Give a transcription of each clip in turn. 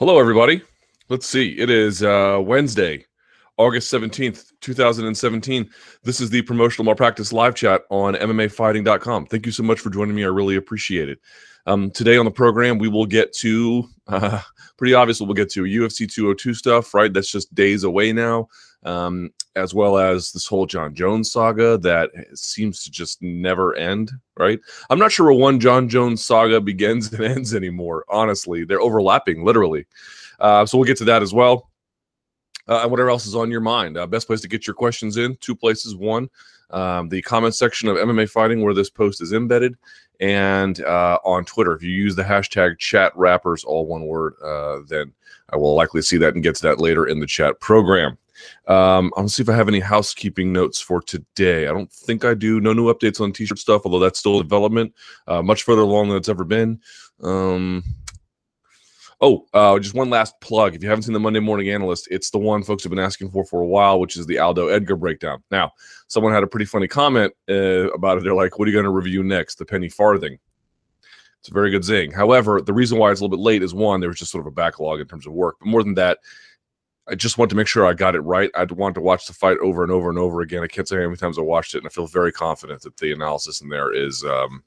Hello, everybody. Let's see. It is uh, Wednesday, August 17th, 2017. This is the promotional malpractice live chat on MMAfighting.com. Thank you so much for joining me. I really appreciate it. Um, today on the program, we will get to uh, pretty obvious. We'll get to UFC 202 stuff, right? That's just days away now, um, as well as this whole Jon Jones saga that seems to just never end, right? I'm not sure where one Jon Jones saga begins and ends anymore. Honestly, they're overlapping literally. Uh, so we'll get to that as well. Uh, and whatever else is on your mind. Uh, best place to get your questions in two places. One, um, the comment section of MMA Fighting, where this post is embedded, and uh, on Twitter. If you use the hashtag chat rappers, all one word, uh, then I will likely see that and get to that later in the chat program. Um, I'll see if I have any housekeeping notes for today. I don't think I do. No new updates on t shirt stuff, although that's still development, uh, much further along than it's ever been. Um, Oh, uh, just one last plug. If you haven't seen the Monday Morning Analyst, it's the one folks have been asking for for a while, which is the Aldo Edgar breakdown. Now, someone had a pretty funny comment uh, about it. They're like, "What are you going to review next? The penny farthing." It's a very good zing. However, the reason why it's a little bit late is one, there was just sort of a backlog in terms of work. But more than that, I just want to make sure I got it right. I want to watch the fight over and over and over again. I can't say how many times I watched it, and I feel very confident that the analysis in there is um,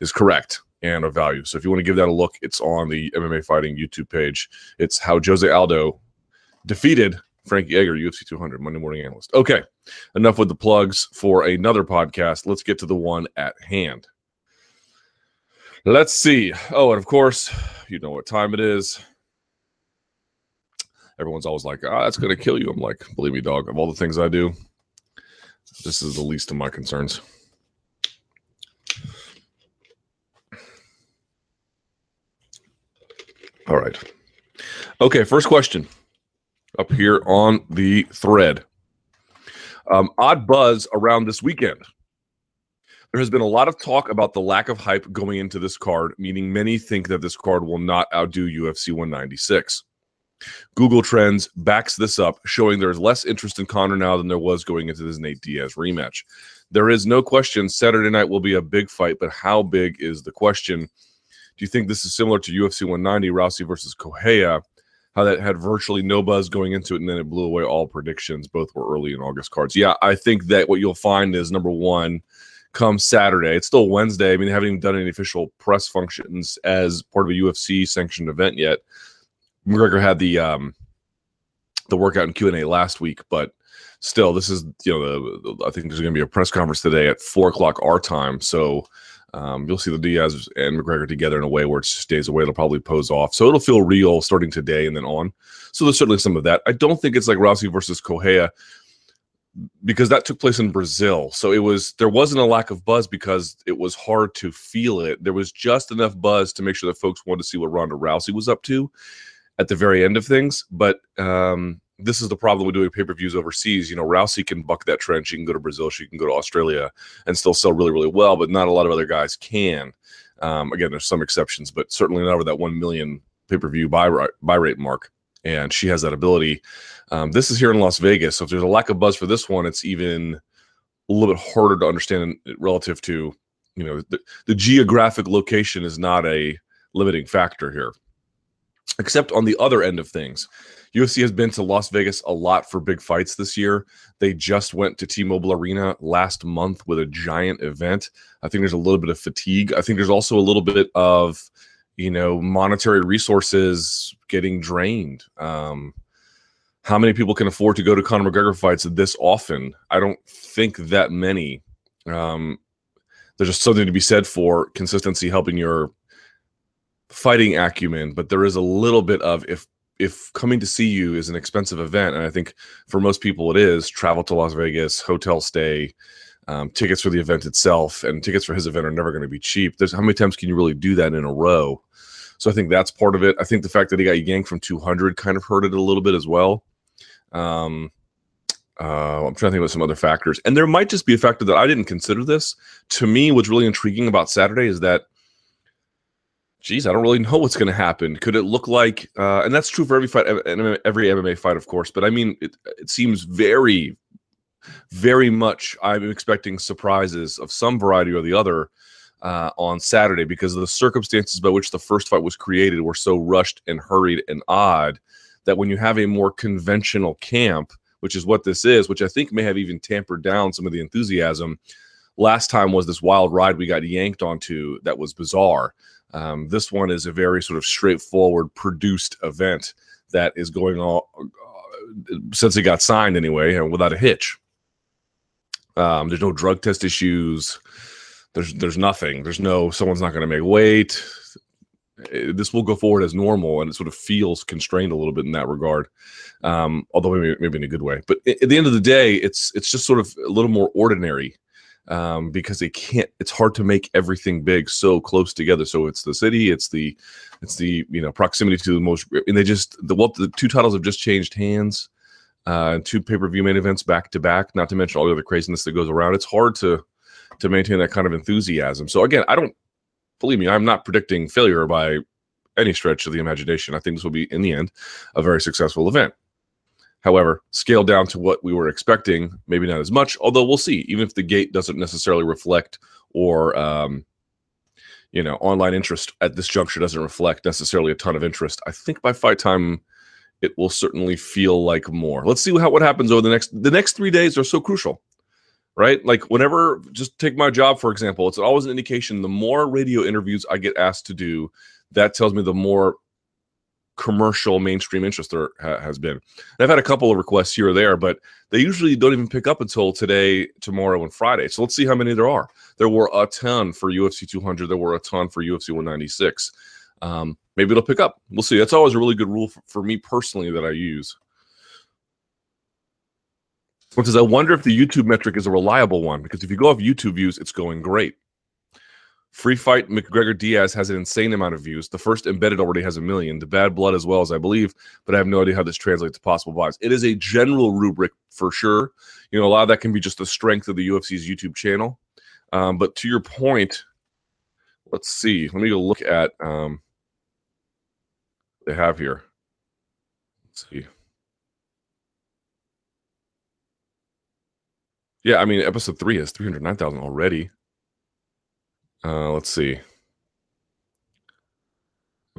is correct and of value. So if you want to give that a look, it's on the MMA Fighting YouTube page. It's how Jose Aldo defeated Frankie Edgar, UFC 200, Monday Morning Analyst. Okay, enough with the plugs for another podcast. Let's get to the one at hand. Let's see. Oh, and of course, you know what time it is. Everyone's always like, ah, oh, that's going to kill you. I'm like, believe me, dog, of all the things I do, this is the least of my concerns. All right. Okay, first question up here on the thread. Um, odd buzz around this weekend. There has been a lot of talk about the lack of hype going into this card, meaning many think that this card will not outdo UFC 196. Google Trends backs this up, showing there is less interest in Conor now than there was going into this Nate Diaz rematch. There is no question Saturday night will be a big fight, but how big is the question? Do you think this is similar to UFC 190, Rousey versus Correia? How that had virtually no buzz going into it, and then it blew away all predictions. Both were early in August cards. Yeah, I think that what you'll find is number one, come Saturday. It's still Wednesday. I mean, they haven't even done any official press functions as part of a UFC sanctioned event yet. McGregor had the um, the workout and Q and A last week, but still, this is you know the, I think there's going to be a press conference today at four o'clock our time. So um, you'll see the Diaz and McGregor together in a way where it's just days away. It'll probably pose off. So it'll feel real starting today and then on. So there's certainly some of that. I don't think it's like Rousey versus Correia because that took place in Brazil. So it was there wasn't a lack of buzz because it was hard to feel it. There was just enough buzz to make sure that folks wanted to see what Ronda Rousey was up to at the very end of things. But um, this is the problem with doing pay per views overseas. You know, Rousey can buck that trend. She can go to Brazil, she can go to Australia, and still sell really, really well. But not a lot of other guys can. Um, again, there's some exceptions, but certainly not over that one million pay per view buy buy rate mark. And she has that ability. Um, this is here in Las Vegas, so if there's a lack of buzz for this one, it's even a little bit harder to understand relative to you know the, the geographic location is not a limiting factor here except on the other end of things UFC has been to Las Vegas a lot for big fights this year. They just went to T-Mobile Arena last month with a giant event. I think there's a little bit of fatigue. I think there's also a little bit of, you know, monetary resources getting drained. Um, how many people can afford to go to Conor McGregor fights this often? I don't think that many. Um, there's just something to be said for consistency helping your fighting acumen, but there is a little bit of if if coming to see you is an expensive event, and I think for most people it is, travel to Las Vegas, hotel stay, um, tickets for the event itself, and tickets for his event are never going to be cheap. There's how many times can you really do that in a row? So I think that's part of it. I think the fact that he got yanked from 200 kind of hurt it a little bit as well. Um, uh, I'm trying to think about some other factors, and there might just be a factor that I didn't consider. This to me, what's really intriguing about Saturday is that geez, I don't really know what's going to happen. Could it look like, uh, and that's true for every fight, every MMA fight, of course, but I mean, it, it seems very, very much I'm expecting surprises of some variety or the other. uh, on Saturday because the circumstances by which the first fight was created were so rushed and hurried and odd that when you have a more conventional camp, which is what this is, which I think may have even tampered down some of the enthusiasm. Last time was this wild ride we got yanked onto that was bizarre. Um, this one is a very sort of straightforward produced event that is going on uh, since it got signed anyway, and without a hitch. Um, there's no drug test issues. There's there's nothing. There's no someone's not going to make weight. This will go forward as normal, and it sort of feels constrained a little bit in that regard. Um, although maybe, maybe in a good way. But at the end of the day, it's it's just sort of a little more ordinary um, because they can't. It's hard to make everything big so close together. So it's the city, it's the it's the you know proximity to the most, and they just the well the two titles have just changed hands. Uh, two pay per view main events back to back. Not to mention all the other craziness that goes around. It's hard to to maintain that kind of enthusiasm. So again, I don't believe me. I'm not predicting failure by any stretch of the imagination. I think this will be in the end a very successful event. However, scaled down to what we were expecting, maybe not as much, although we'll see. Even if the gate doesn't necessarily reflect or, um, you know, online interest at this juncture doesn't reflect necessarily a ton of interest, I think by fight time, it will certainly feel like more. Let's see how what happens over the next the next three days are so crucial, right? Like whenever, just take my job for example, it's always an indication. The more radio interviews I get asked to do, that tells me the more commercial mainstream interest there ha- has been. And I've had a couple of requests here or there, but they usually don't even pick up until today, tomorrow, and Friday. So let's see how many there are. There were a ton for UFC 200. There were a ton for UFC 196. Um, maybe it'll pick up. We'll see. That's always a really good rule for, for me personally that I use. Because I wonder if the YouTube metric is a reliable one. Because if you go off YouTube views, it's going great. Free Fight McGregor Diaz has an insane amount of views. The first embedded already has a million. The Bad Blood as well as I believe, but I have no idea how this translates to possible buys. It is a general rubric for sure. You know, a lot of that can be just the strength of the UFC's YouTube channel. Um, but to your point, let's see. Let me go look at um, they have here. Let's see. Yeah, I mean, episode three has 309,000 already. Uh, let's see.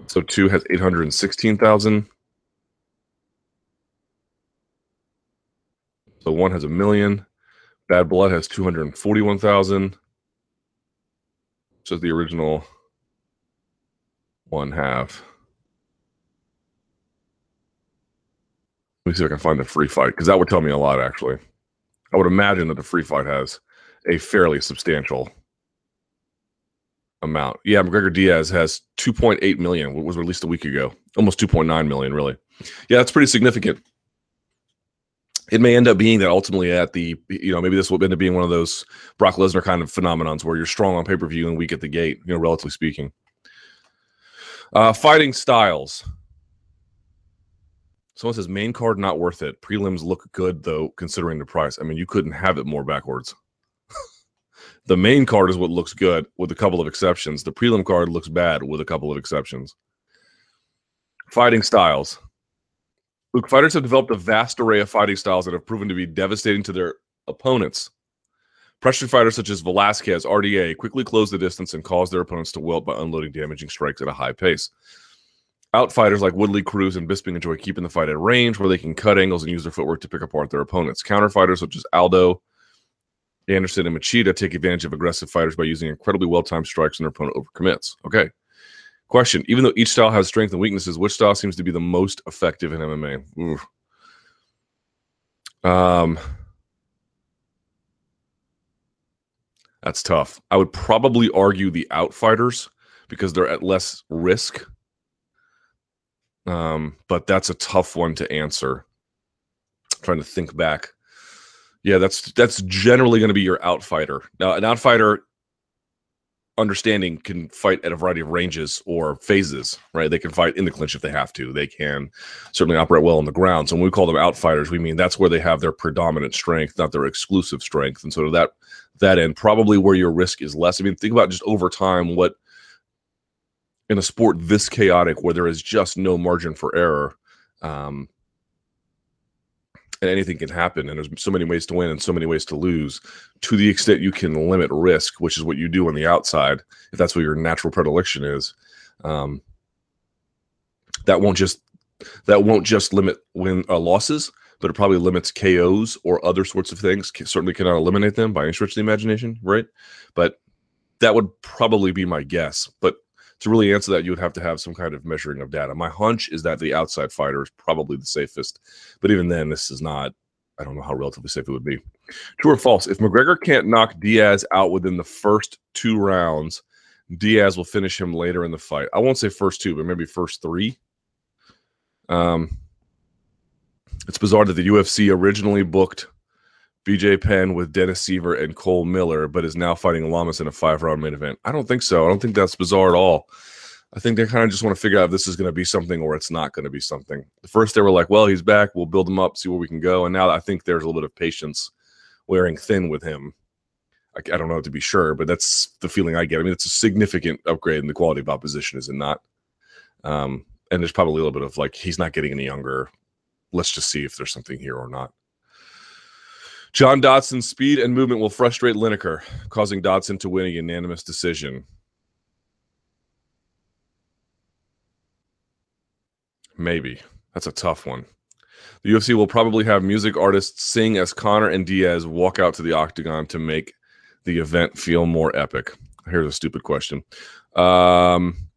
So two has 816,000. So one has a million. Bad Blood has 241,000. So the original one half. Let me see if I can find the free fight because that would tell me a lot, actually. I would imagine that the free fight has a fairly substantial amount. Yeah, McGregor Diaz has 2.8 million, was released a week ago, almost 2.9 million, really. Yeah, that's pretty significant. It may end up being that ultimately at the, you know, maybe this will end up being one of those Brock Lesnar kind of phenomenons where you're strong on pay per view and weak at the gate, you know, relatively speaking. Uh, fighting styles. Someone says main card not worth it. Prelims look good though, considering the price. I mean, you couldn't have it more backwards. The main card is what looks good, with a couple of exceptions. The prelim card looks bad, with a couple of exceptions. Fighting styles. Luke, fighters have developed a vast array of fighting styles that have proven to be devastating to their opponents. Pressure fighters such as Velasquez, RDA, quickly close the distance and cause their opponents to wilt by unloading damaging strikes at a high pace. Outfighters like Woodley, Cruz, and Bisping enjoy keeping the fight at range where they can cut angles and use their footwork to pick apart their opponents. Counterfighters such as Aldo, Anderson and Machida take advantage of aggressive fighters by using incredibly well timed strikes when their opponent overcommits. Okay. Question Even though each style has strengths and weaknesses, which style seems to be the most effective in MMA? Um, that's tough. I would probably argue the outfighters because they're at less risk. Um, but that's a tough one to answer. I'm trying to think back. Yeah, that's that's generally going to be your outfighter. Now, an outfighter understanding can fight at a variety of ranges or phases, right? They can fight in the clinch if they have to. They can certainly operate well on the ground. So when we call them outfighters, we mean that's where they have their predominant strength, not their exclusive strength. And so to that that end, probably where your risk is less. I mean, think about just over time what in a sport this chaotic where there is just no margin for error. Um, and anything can happen and there's so many ways to win and so many ways to lose to the extent you can limit risk which is what you do on the outside if that's what your natural predilection is um, that won't just that won't just limit win uh, losses but it probably limits KOs or other sorts of things. Certainly cannot eliminate them by any stretch of the imagination, right? But that would probably be my guess. But to really answer that, you would have to have some kind of measuring of data. My hunch is that the outside fighter is probably the safest. But even then, this is not, I don't know how relatively safe it would be. True or false? If McGregor can't knock Diaz out within the first two rounds, Diaz will finish him later in the fight. I won't say first two, but maybe first three. Um, it's bizarre that the UFC originally booked BJ Penn with Dennis Siver and Cole Miller, but is now fighting Lamas in a five round main event. I don't think so. I don't think that's bizarre at all. I think they kind of just want to figure out if this is going to be something or it's not going to be something. First, they were like, well, he's back. We'll build him up, see where we can go. And now I think there's a little bit of patience wearing thin with him. I, I don't know to be sure, but that's the feeling I get. I mean, it's a significant upgrade in the quality of opposition, is it not? Um, and there's probably a little bit of like, he's not getting any younger. Let's just see if there's something here or not. John Dodson's speed and movement will frustrate Lineker, causing Dodson to win a unanimous decision. Maybe. That's a tough one. The UFC will probably have music artists sing as Conor and Diaz walk out to the octagon to make the event feel more epic. Here's a stupid question. Um,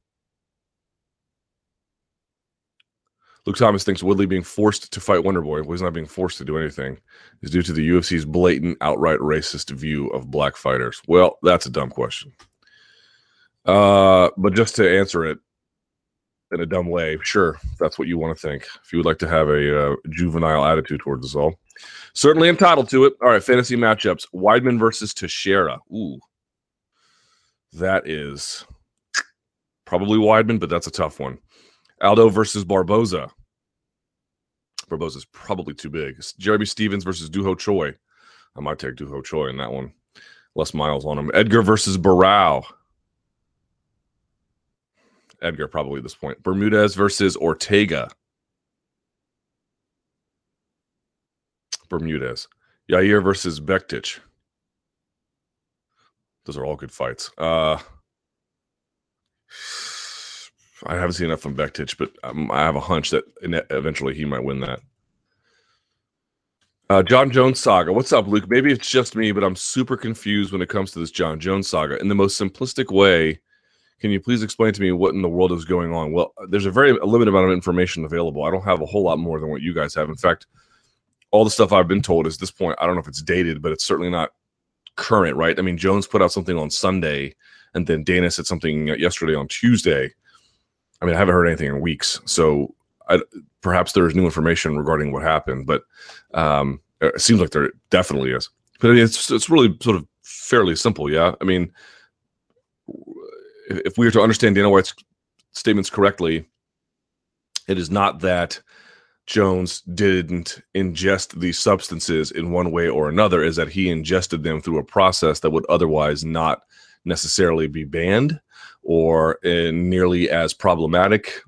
Luke Thomas thinks Woodley being forced to fight Wonderboy, well, he's not being forced to do anything, is due to the UFC's blatant, outright racist view of black fighters. Well, that's a dumb question. Uh, but just to answer it in a dumb way, sure, that's what you want to think. If you would like to have a uh, juvenile attitude towards us all, certainly entitled to it. All right, fantasy matchups: Weidman versus Teixeira. Ooh, that is probably Weidman, but that's a tough one. Aldo versus Barboza. Barboza's probably too big. Jeremy Stephens versus Doo Ho Choi. I might take Doo Ho Choi in that one. Less miles on him. Edgar versus Barao. Edgar probably at this point. Bermudez versus Ortega. Bermudez. Yair versus Bektic. Those are all good fights. Uh I haven't seen enough from Bektic, but um, I have a hunch that eventually he might win that. Uh, Jon Jones saga. What's up, Luke? Maybe it's just me, but I'm super confused when it comes to this Jon Jones saga. In the most simplistic way, can you please explain to me what in the world is going on? Well, there's a very limited amount of information available. I don't have a whole lot more than what you guys have. In fact, all the stuff I've been told is this point. I don't know if it's dated, but it's certainly not current, right? I mean, Jones put out something on Sunday, and then Dana said something yesterday on Tuesday I mean, I haven't heard anything in weeks, so I, perhaps there is new information regarding what happened, but um, it seems like there definitely is. But it's it's really sort of fairly simple, yeah. I mean, if we were to understand Dana White's statements correctly, it is not that Jones didn't ingest these substances in one way or another, is that he ingested them through a process that would otherwise not necessarily be banned or nearly as problematic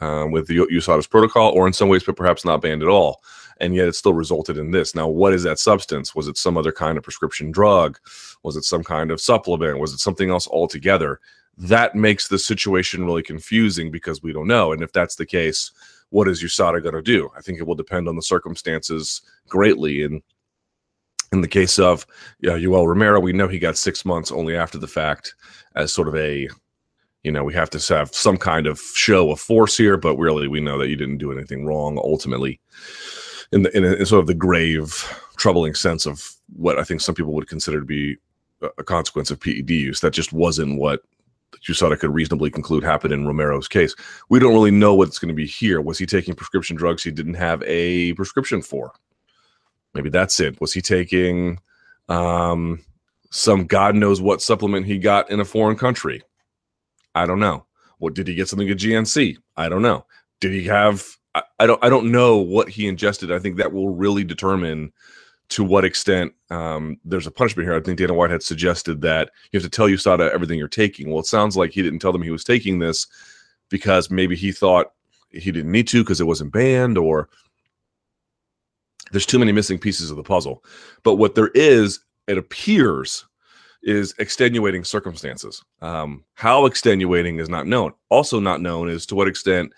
uh, with the USADA's protocol, or in some ways, but perhaps not banned at all. And yet it still resulted in this. Now, what is that substance? Was it some other kind of prescription drug? Was it some kind of supplement? Was it something else altogether? That makes the situation really confusing because we don't know. And if that's the case, what is USADA going to do? I think it will depend on the circumstances greatly. And in the case of you know, Romero, we know he got six months only after the fact as sort of a you know, we have to have some kind of show of force here, but really we know that you didn't do anything wrong ultimately in, the, in, a, in sort of the grave, troubling sense of what I think some people would consider to be a consequence of PED use. That just wasn't what USADA could reasonably conclude happened in Romero's case. We don't really know what's going to be here. Was he taking prescription drugs he didn't have a prescription for? Maybe that's it. Was he taking um, some God knows what supplement he got in a foreign country? I don't know. What did he get something at GNC? I don't know. Did he have? I, I don't. I don't know what he ingested. I think that will really determine to what extent um, there's a punishment here. I think Dana White had suggested that you have to tell USADA everything you're taking. Well, it sounds like he didn't tell them he was taking this because maybe he thought he didn't need to because it wasn't banned, or there's too many missing pieces of the puzzle. But what there is, it appears, is extenuating circumstances. Um, how extenuating is not known. Also, not known is to what extent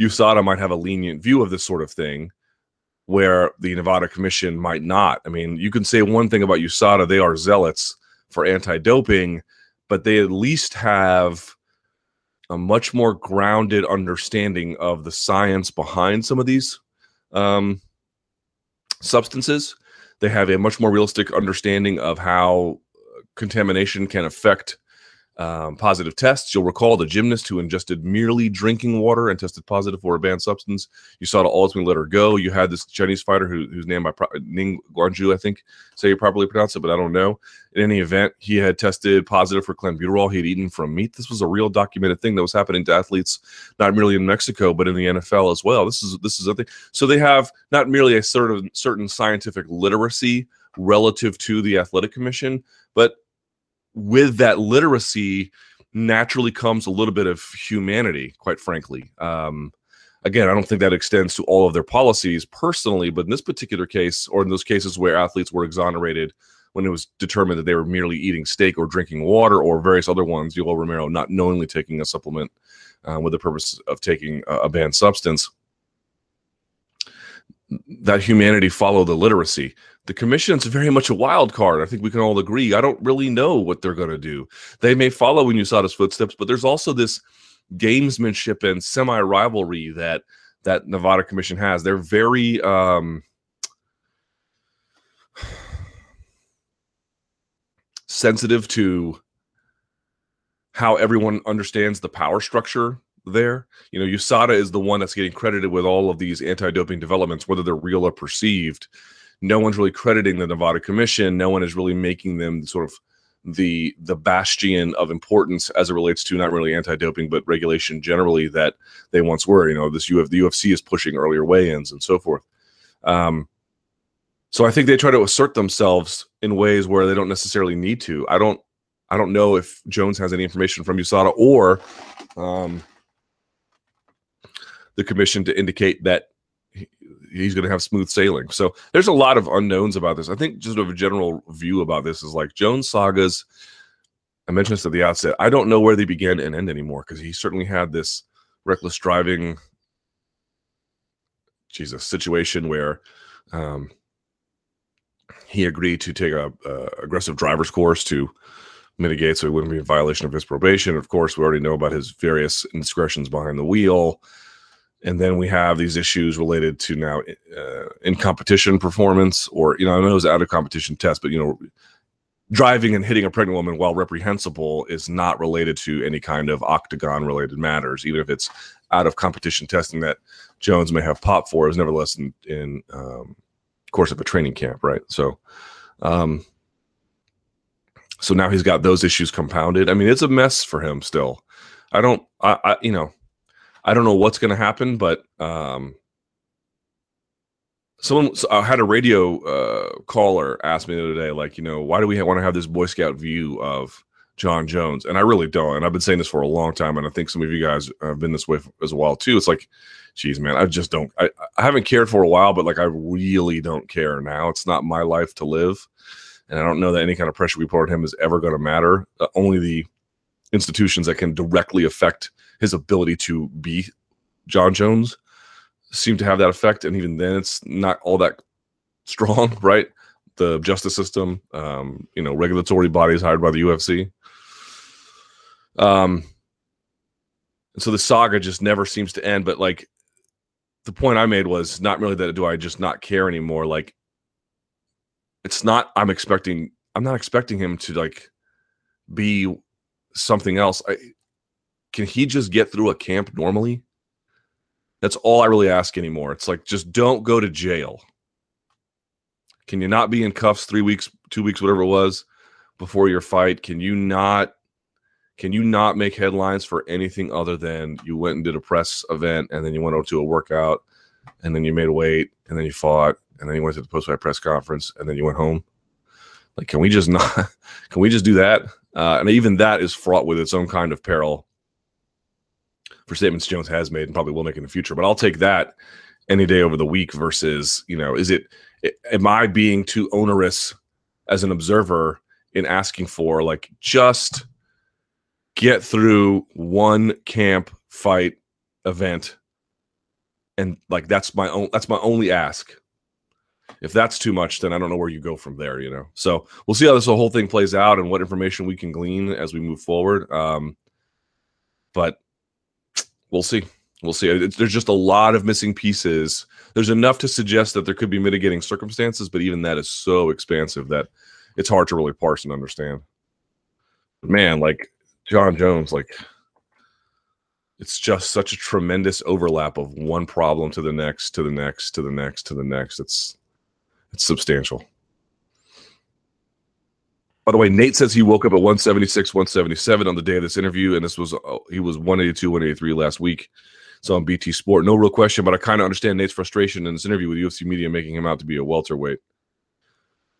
USADA might have a lenient view of this sort of thing, where the Nevada Commission might not. I mean, you can say one thing about USADA, they are zealots for anti doping, but they at least have a much more grounded understanding of the science behind some of these um, substances. They have a much more realistic understanding of how contamination can affect um, positive tests. You'll recall the gymnast who ingested merely drinking water and tested positive for a banned substance. USADA ultimately let her go. You had this Chinese fighter who, whose name I pro- Ning Guangyou, I think, say you properly pronounce it, but I don't know. In any event, he had tested positive for clenbuterol. He had eaten from meat. This was a real documented thing that was happening to athletes, not merely in Mexico, but in the NFL as well. This is this is a thing. So they have not merely a certain certain scientific literacy relative to the athletic commission, but with that literacy naturally comes a little bit of humanity, quite frankly. Um, again, I don't think that extends to all of their policies personally, but in this particular case, or in those cases where athletes were exonerated when it was determined that they were merely eating steak or drinking water or various other ones, Yoel Romero not knowingly taking a supplement uh, with the purpose of taking a, a banned substance, that humanity follow the literacy the commission's very much a wild card. I think we can all agree. I don't really know what they're going to do. They may follow in USADA's footsteps, but there's also this gamesmanship and semi rivalry that that Nevada Commission has. They're very um, sensitive to how everyone understands the power structure there. You know, USADA is the one that's getting credited with all of these anti-doping developments, whether they're real or perceived no one's really crediting the Nevada Commission. No one is really making them sort of the the bastion of importance as it relates to not really anti-doping but regulation generally that they once were. You know, this Uf, the UFC is pushing earlier weigh-ins and so forth. Um, so I think they try to assert themselves in ways where they don't necessarily need to. I don't I don't know if Jones has any information from USADA or um, the commission to indicate that he's going to have smooth sailing. So there's a lot of unknowns about this. I think just a general view about this is like Jones sagas. I mentioned this at the outset. I don't know where they begin and end anymore because he certainly had this reckless driving, Jesus, situation where um, he agreed to take a, a aggressive driver's course to mitigate so he wouldn't be in violation of his probation. Of course, we already know about his various indiscretions behind the wheel and then we have these issues related to now uh, in competition performance or you know i know it was out of competition test but you know driving and hitting a pregnant woman while reprehensible is not related to any kind of octagon related matters even if it's out of competition testing that jones may have popped for is nevertheless in, in um, course of a training camp right? So um so now he's got those issues compounded. I mean it's a mess for him still. I don't i, I you know I don't know what's going to happen, but um, someone I had a radio uh, caller ask me the other day, like, you know, why do we want to have this Boy Scout view of Jon Jones? And I really don't. And I've been saying this for a long time, and I think some of you guys have been this way as well too. It's like, geez, man, I just don't. I, I haven't cared for a while, but like, I really don't care now. It's not my life to live, and I don't know that any kind of pressure we put on him is ever going to matter. Uh, only the institutions that can directly affect his ability to be Jon Jones seem to have that effect, and even then, it's not all that strong, right? The justice system, um, you know, regulatory bodies hired by the UFC. Um, and so the saga just never seems to end. But like, the point I made was not really that do I just not care anymore. Like, it's not. I'm expecting. I'm not expecting him to like be something else. I, can he just get through a camp normally? That's all I really ask anymore. It's like just don't go to jail. Can you not be in cuffs three weeks, two weeks, whatever it was, before your fight? Can you not? Can you not make headlines for anything other than you went and did a press event and then you went out to a workout and then you made weight and then you fought and then you went to the post fight press conference and then you went home? Like, can we just not? Can we just do that? Uh, and even that is fraught with its own kind of peril for statements Jones has made and probably will make in the future. But I'll take that any day over the week versus you know is it am I being too onerous as an observer in asking for like just get through one camp fight event and like that's my own that's my only ask if that's too much then i don't know where you go from there you know? So we'll see how this whole thing plays out and what information we can glean as we move forward um but we'll see. We'll see. It's, there's just a lot of missing pieces. There's enough to suggest that there could be mitigating circumstances but even that is so expansive that it's hard to really parse and understand. Man like Jon Jones, like it's just such a tremendous overlap of one problem to the next, to the next, to the next, to the next. It's it's substantial. By the way, Nate says he woke up at 176, 177 on the day of this interview, and this was uh, he was 182, 183 last week. So on BT Sport, no real question, but I kind of understand Nate's frustration in this interview with UFC media making him out to be a welterweight.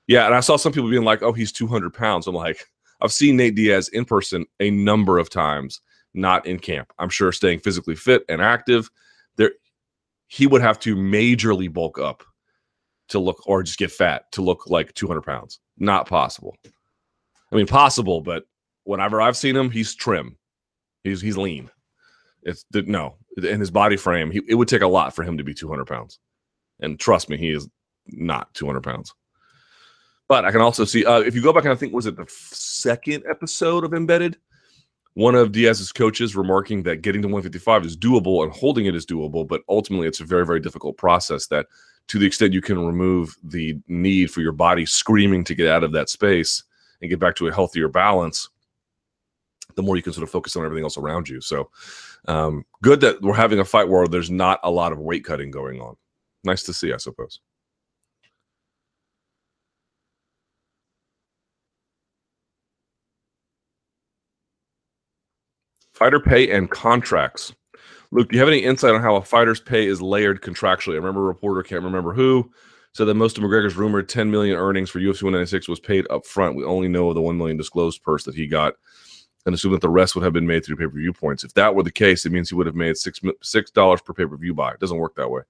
Yeah, and I saw some people being like, "Oh, he's 200 pounds." I'm like, I've seen Nate Diaz in person a number of times, not in camp. I'm sure staying physically fit and active, there he would have to majorly bulk up to look or just get fat to look like 200 pounds. Not possible. I mean, possible, but whenever I've seen him, he's trim. He's he's lean. It's no in his body frame. He, it would take a lot for him to be 200 pounds, and trust me, he is not 200 pounds. But I can also see uh, if you go back and I think was it the second episode of Embedded, one of Diaz's coaches remarking that getting to 155 is doable and holding it is doable, but ultimately it's a very very difficult process. That to the extent you can remove the need for your body screaming to get out of that space and get back to a healthier balance, the more you can sort of focus on everything else around you. So um, good that we're having a fight where there's not a lot of weight cutting going on. Nice to see, I suppose. Fighter pay and contracts. Luke, do you have any insight on how a fighter's pay is layered contractually? I remember a reporter, can't remember who, said that most of McGregor's rumored 10 million earnings for UFC 196 was paid up front. We only know of the 1 million disclosed purse that he got and assume that the rest would have been made through pay per view points. If that were the case, it means he would have made six six dollars per pay per view buy. It doesn't work that way.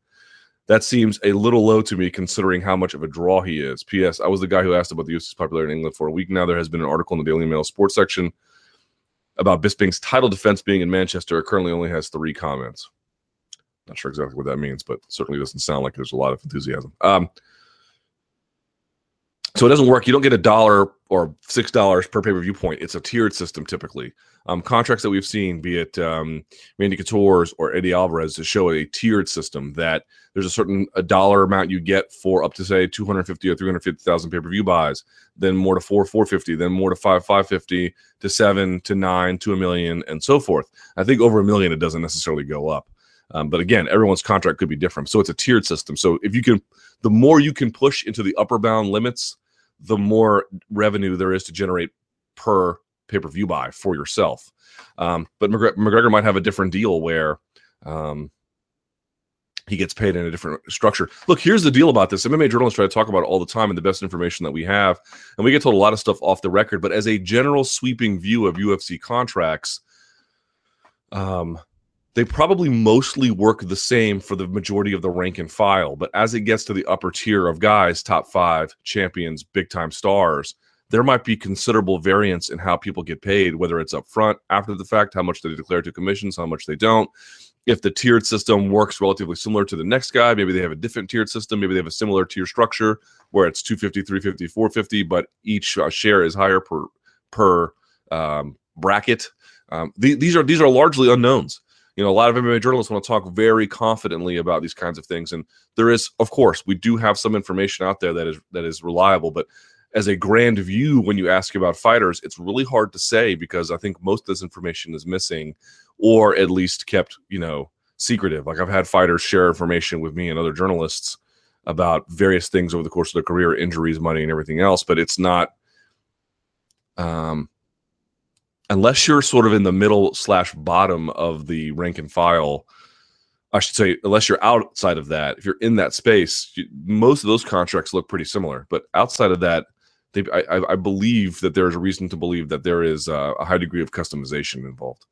That seems a little low to me, considering how much of a draw he is. P.S. I was the guy who asked about the UFC's popularity in England for a week now. There has been an article in the Daily Mail sports section about Bisping's title defense being in Manchester currently only has three comments. Not sure exactly what that means, but certainly doesn't sound like there's a lot of enthusiasm. Um, so it doesn't work. You don't get a dollar or six dollars per pay per view point. It's a tiered system typically. Um, contracts that we've seen, be it um, Randy Couture's or Eddie Alvarez, to show a tiered system that there's a certain a dollar amount you get for up to say 250 or 350,000 pay per view buys, then more to four 450, then more to five 550 to seven to nine to a million and so forth. I think over a million it doesn't necessarily go up. Um, but again, everyone's contract could be different. So it's a tiered system. So if you can, the more you can push into the upper bound limits, the more revenue there is to generate per pay per view buy for yourself. Um, but McGregor, McGregor, might have a different deal where um, he gets paid in a different structure. Look, here's the deal about this. MMA journalists try to talk about all the time and the best information that we have. And we get told a lot of stuff off the record. But as a general sweeping view of UFC contracts, um, they probably mostly work the same for the majority of the rank and file. But as it gets to the upper tier of guys, top five champions, big time stars, there might be considerable variance in how people get paid, whether it's up front, after the fact, how much they declare to commissions, how much they don't. If the tiered system works relatively similar to the next guy, maybe they have a different tiered system, maybe they have a similar tier structure where it's 250, 350, 450, but each uh, share is higher per per um, bracket. Um, th- these are these are largely unknowns you know, a lot of MMA journalists want to talk very confidently about these kinds of things, and there is, of course, we do have some information out there that is that is reliable, but as a grand view, when you ask about fighters, it's really hard to say because I think most of this information is missing, or at least kept, you know, secretive. Like I've had fighters share information with me and other journalists about various things over the course of their career, injuries, money, and everything else, but it's not. Um, unless you're sort of in the middle slash bottom of the rank and file, I should say, unless you're outside of that, if you're in that space, you, most of those contracts look pretty similar. But outside of that, they, I, I, believe that there is a reason to believe that there is a, a high degree of customization involved.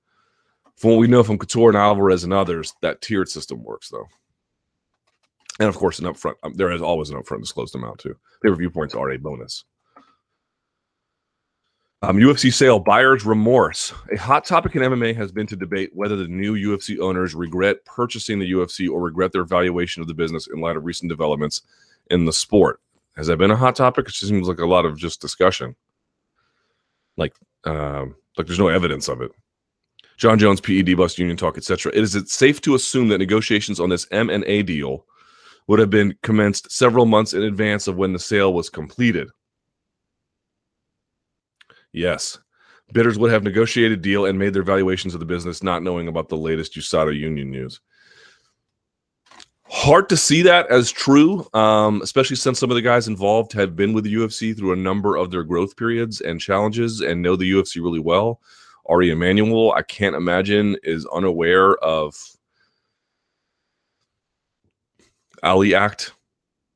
From what we know from Couture and Alvarez and others, that tiered system works though. And of course, an upfront. Um, there is always an upfront disclosed amount too. Pay per view points are a bonus. Um, UFC sale buyer's remorse. A hot topic in MMA has been to debate whether the new UFC owners regret purchasing the UFC or regret their valuation of the business in light of recent developments in the sport. Has that been a hot topic? It seems like a lot of just discussion. Like, um, like there's no evidence of it. Jon Jones, PED bust, union talk, etc. Is it safe to assume that negotiations on this M and A deal would have been commenced several months in advance of when the sale was completed. Yes. Bidders would have negotiated deal and made their valuations of the business not knowing about the latest USADA union news. Hard to see that as true, um, especially since some of the guys involved have been with the UFC through a number of their growth periods and challenges and know the UFC really well. Ari Emanuel, I can't imagine, is unaware of Ali Act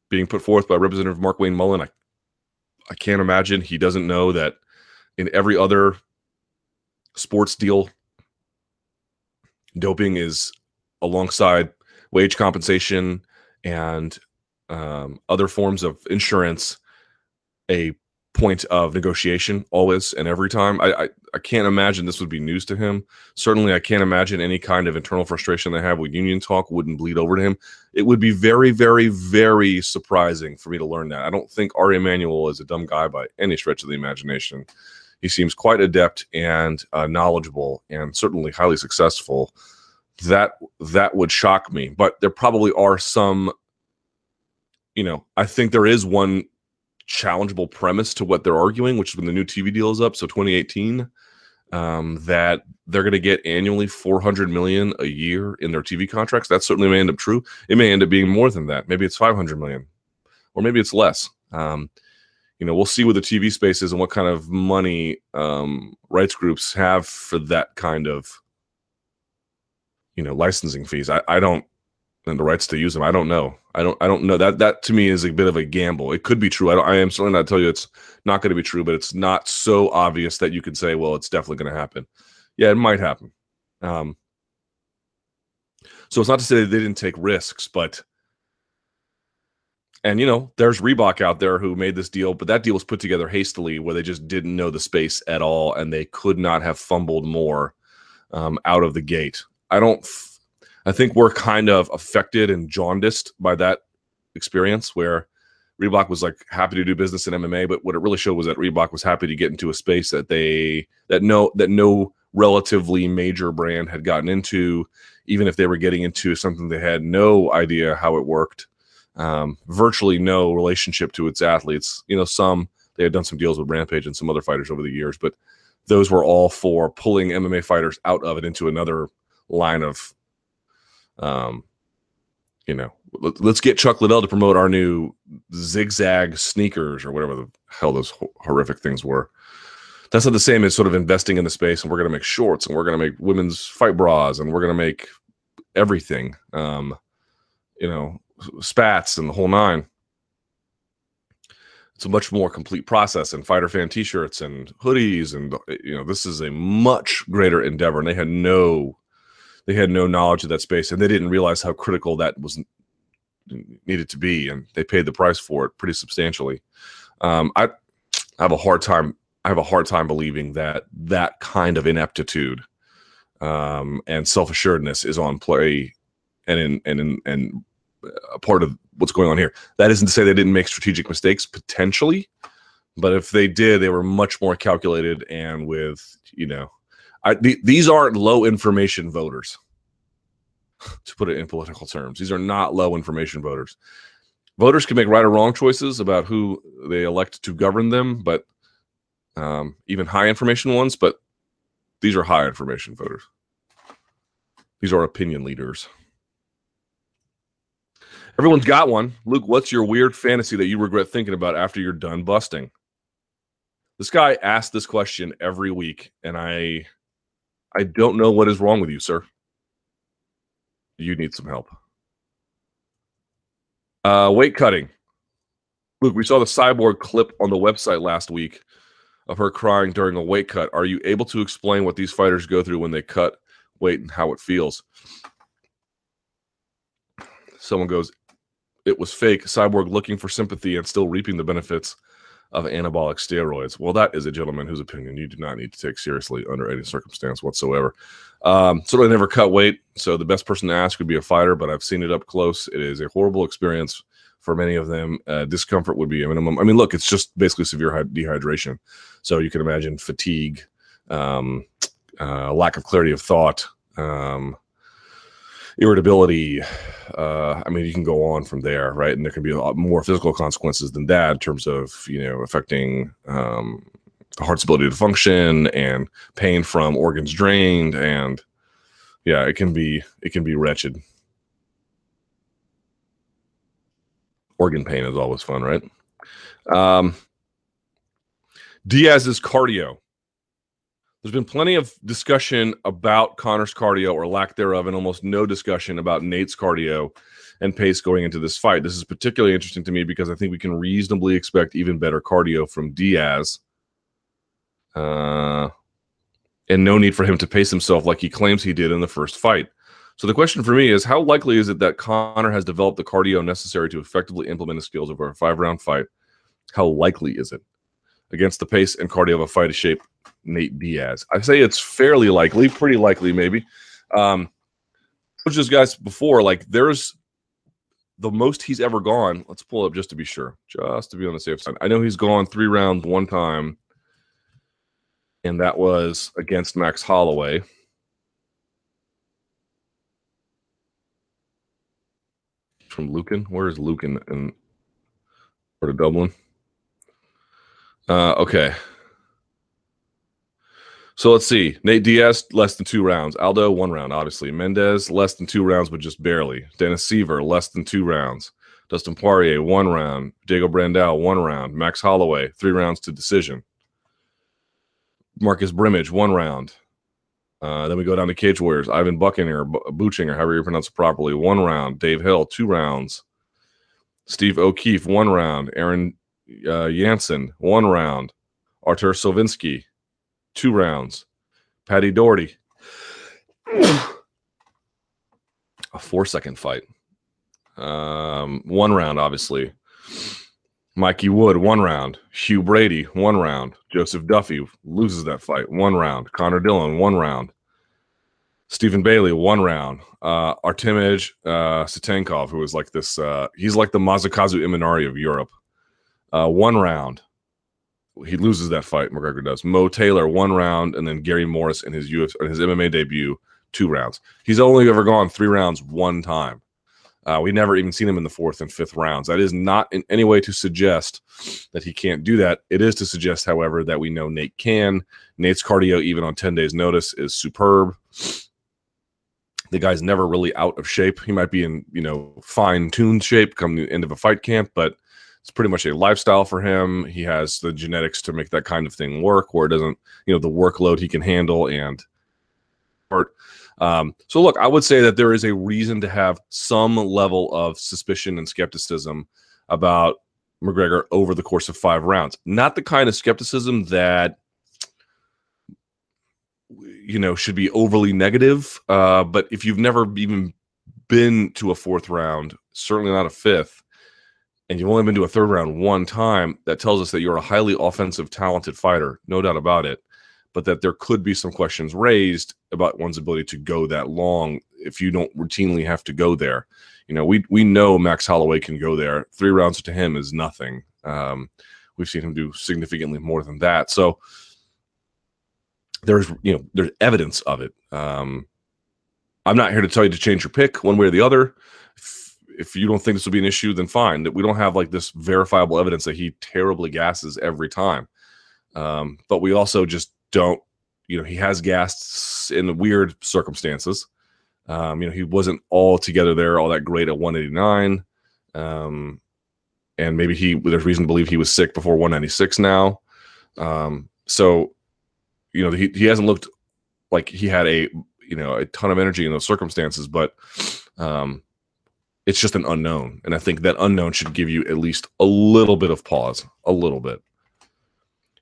being put forth by Representative Markwayne Mullin. I, I can't imagine he doesn't know that in every other sports deal, doping is alongside wage compensation and um, other forms of insurance a point of negotiation always and every time. I, I, I can't imagine this would be news to him. Certainly, I can't imagine any kind of internal frustration they have with union talk wouldn't bleed over to him. It would be very, very, very surprising for me to learn that. I don't think Ari Emanuel is a dumb guy by any stretch of the imagination. He seems quite adept and uh, knowledgeable, and certainly highly successful. That that would shock me, but there probably are some. You know, I think there is one challengeable premise to what they're arguing, which is when the new TV deal is up, so 2018, um, that they're going to get annually 400 million a year in their TV contracts. That certainly may end up true. It may end up being more than that. Maybe it's 500 million, or maybe it's less. Um, you know, we'll see what the TV space is and what kind of money um, rights groups have for that kind of, you know, licensing fees. I, I don't and the rights to use them. I don't know. I don't. I don't know. That that to me is a bit of a gamble. It could be true. I don't. I am certainly not tell you it's not going to be true, but it's not so obvious that you can say, well, it's definitely going to happen. Yeah, it might happen. Um, so it's not to say they didn't take risks, but and you know, there's Reebok out there who made this deal, but that deal was put together hastily, where they just didn't know the space at all, and they could not have fumbled more um, out of the gate. I don't. I think we're kind of affected and jaundiced by that experience where Reebok was like happy to do business in MMA, but what it really showed was that Reebok was happy to get into a space that they that no that no relatively major brand had gotten into, even if they were getting into something they had no idea how it worked, um, virtually no relationship to its athletes. You know, some they had done some deals with Rampage and some other fighters over the years, but those were all for pulling MMA fighters out of it into another line of um, you know, let, us get Chuck Liddell to promote our new zigzag sneakers or whatever the hell those ho- horrific things were. That's not the same as sort of investing in the space and we're going to make shorts and we're going to make women's fight bras and we're going to make everything, um, you know, spats and the whole nine. It's a much more complete process and fighter fan t-shirts and hoodies and you know this is a much greater endeavor and they had no they had no knowledge of that space and they didn't realize how critical that was needed to be and they paid the price for it pretty substantially um, I, I have a hard time i have a hard time believing that that kind of ineptitude um, and self-assuredness is on play and in and in and a part of what's going on here that isn't to say they didn't make strategic mistakes potentially but if they did they were much more calculated and with you know I, these aren't low information voters, to put it in political terms. These are not low information voters. Voters can make right or wrong choices about who they elect to govern them, but um, even high information ones. But these are high information voters. These are opinion leaders. Everyone's got one. Luke, what's your weird fantasy that you regret thinking about after you're done busting? This guy asked this question every week, and I I don't know what is wrong with you, sir. You need some help. Uh, weight cutting. Luke, we saw the cyborg clip on the website last week of her crying during a weight cut. Are you able to explain what these fighters go through when they cut weight and how it feels? Someone goes, it was fake. Cyborg looking for sympathy and still reaping the benefits of anabolic steroids. Well, that is a gentleman whose opinion you do not need to take seriously under any circumstance whatsoever. Um, I never cut weight. So the best person to ask would be a fighter, but I've seen it up close. It is a horrible experience for many of them. Uh, discomfort would be a minimum. I mean, look, it's just basically severe dehydration. So you can imagine fatigue, um, uh, lack of clarity of thought, um, irritability. Uh, I mean, you can go on from there, right? And there can be a lot more physical consequences than that in terms of you know affecting um, the heart's ability to function and pain from organs drained, and yeah, it can be it can be wretched. Organ pain is always fun, right? Um, Diaz's cardio there's been plenty of discussion about Conor's cardio or lack thereof, and almost no discussion about Nate's cardio and pace going into this fight. This is particularly interesting to me because I think we can reasonably expect even better cardio from Diaz. Uh, and no need for him to pace himself like he claims he did in the first fight. So the question for me is how likely is it that Conor has developed the cardio necessary to effectively implement his skills over a five round fight? How likely is it? Against the pace and cardio of a fight shape Nate Diaz. I say it's fairly likely, pretty likely, maybe. Um, which is guys before, like there's the most he's ever gone. Let's pull up just to be sure, just to be on the safe side. I know he's gone three rounds one time, and that was against Max Holloway. From Lucan, where is Lucan in Port of Dublin? Uh, okay, so let's see. Nate Diaz, less than two rounds. Aldo, one round, obviously. Mendes, less than two rounds, but just barely. Dennis Siver, less than two rounds. Dustin Poirier, one round. Diego Brandao, one round. Max Holloway, three rounds to decision. Marcus Brimage, one round. Uh, then we go down to Cage Warriors. Ivan Buchinger, Buchinger, however you pronounce it properly, one round. Dave Hill, two rounds. Steve O'Keefe, one round. Aaron uh, Jensen, one round. Artur Sowinski, two rounds. Paddy Doherty, a four second fight. Um, one round, obviously. Mikey Wood, one round. Hugh Brady, one round. Joseph Duffy loses that fight, one round. Connor Dillon, one round. Stephen Bailey, one round. Uh, Artemij uh, Sitenkov, who is like this, uh, he's like the Masakazu Imanari of Europe. Uh, one round he loses that fight. McGregor does. Mo Taylor one round, and then Gary Morris in his UFC his MMA debut two rounds. He's only ever gone three rounds one time. Uh, we never even seen him in the fourth and fifth rounds. That is not in any way to suggest that he can't do that. It is to suggest, however, that we know Nate can. Nate's cardio, even on 10 days' notice, is superb. The guy's never really out of shape. He might be in, you know, fine tuned shape come the end of a fight camp, but it's pretty much a lifestyle for him. He has the genetics to make that kind of thing work, where it doesn't, you know, the workload he can handle and um, so look, I would say that there is a reason to have some level of suspicion and skepticism about McGregor over the course of five rounds. Not the kind of skepticism that you know should be overly negative. Uh, but if you've never even been to a fourth round, certainly not a fifth, and you've only been to a third round one time, that tells us that you're a highly offensive, talented fighter, no doubt about it. But that there could be some questions raised about one's ability to go that long if you don't routinely have to go there. You know, we we know Max Holloway can go there. Three rounds to him is nothing. Um, we've seen him do significantly more than that. So there's you know there's evidence of it. Um, I'm not here to tell you to change your pick one way or the other you don't think this will be an issue, then fine. That we don't have like this verifiable evidence that he terribly gasses every time. Um, but we also just don't, you know, he has gassed in weird circumstances. Um, you know, he wasn't all together there, all that great at 189. Um, and maybe he, there's reason to believe he was sick before 196 now. Um, so, you know, he, he hasn't looked like he had a, you know, a ton of energy in those circumstances, but, um, it's just an unknown. And I think that unknown should give you at least a little bit of pause, a little bit.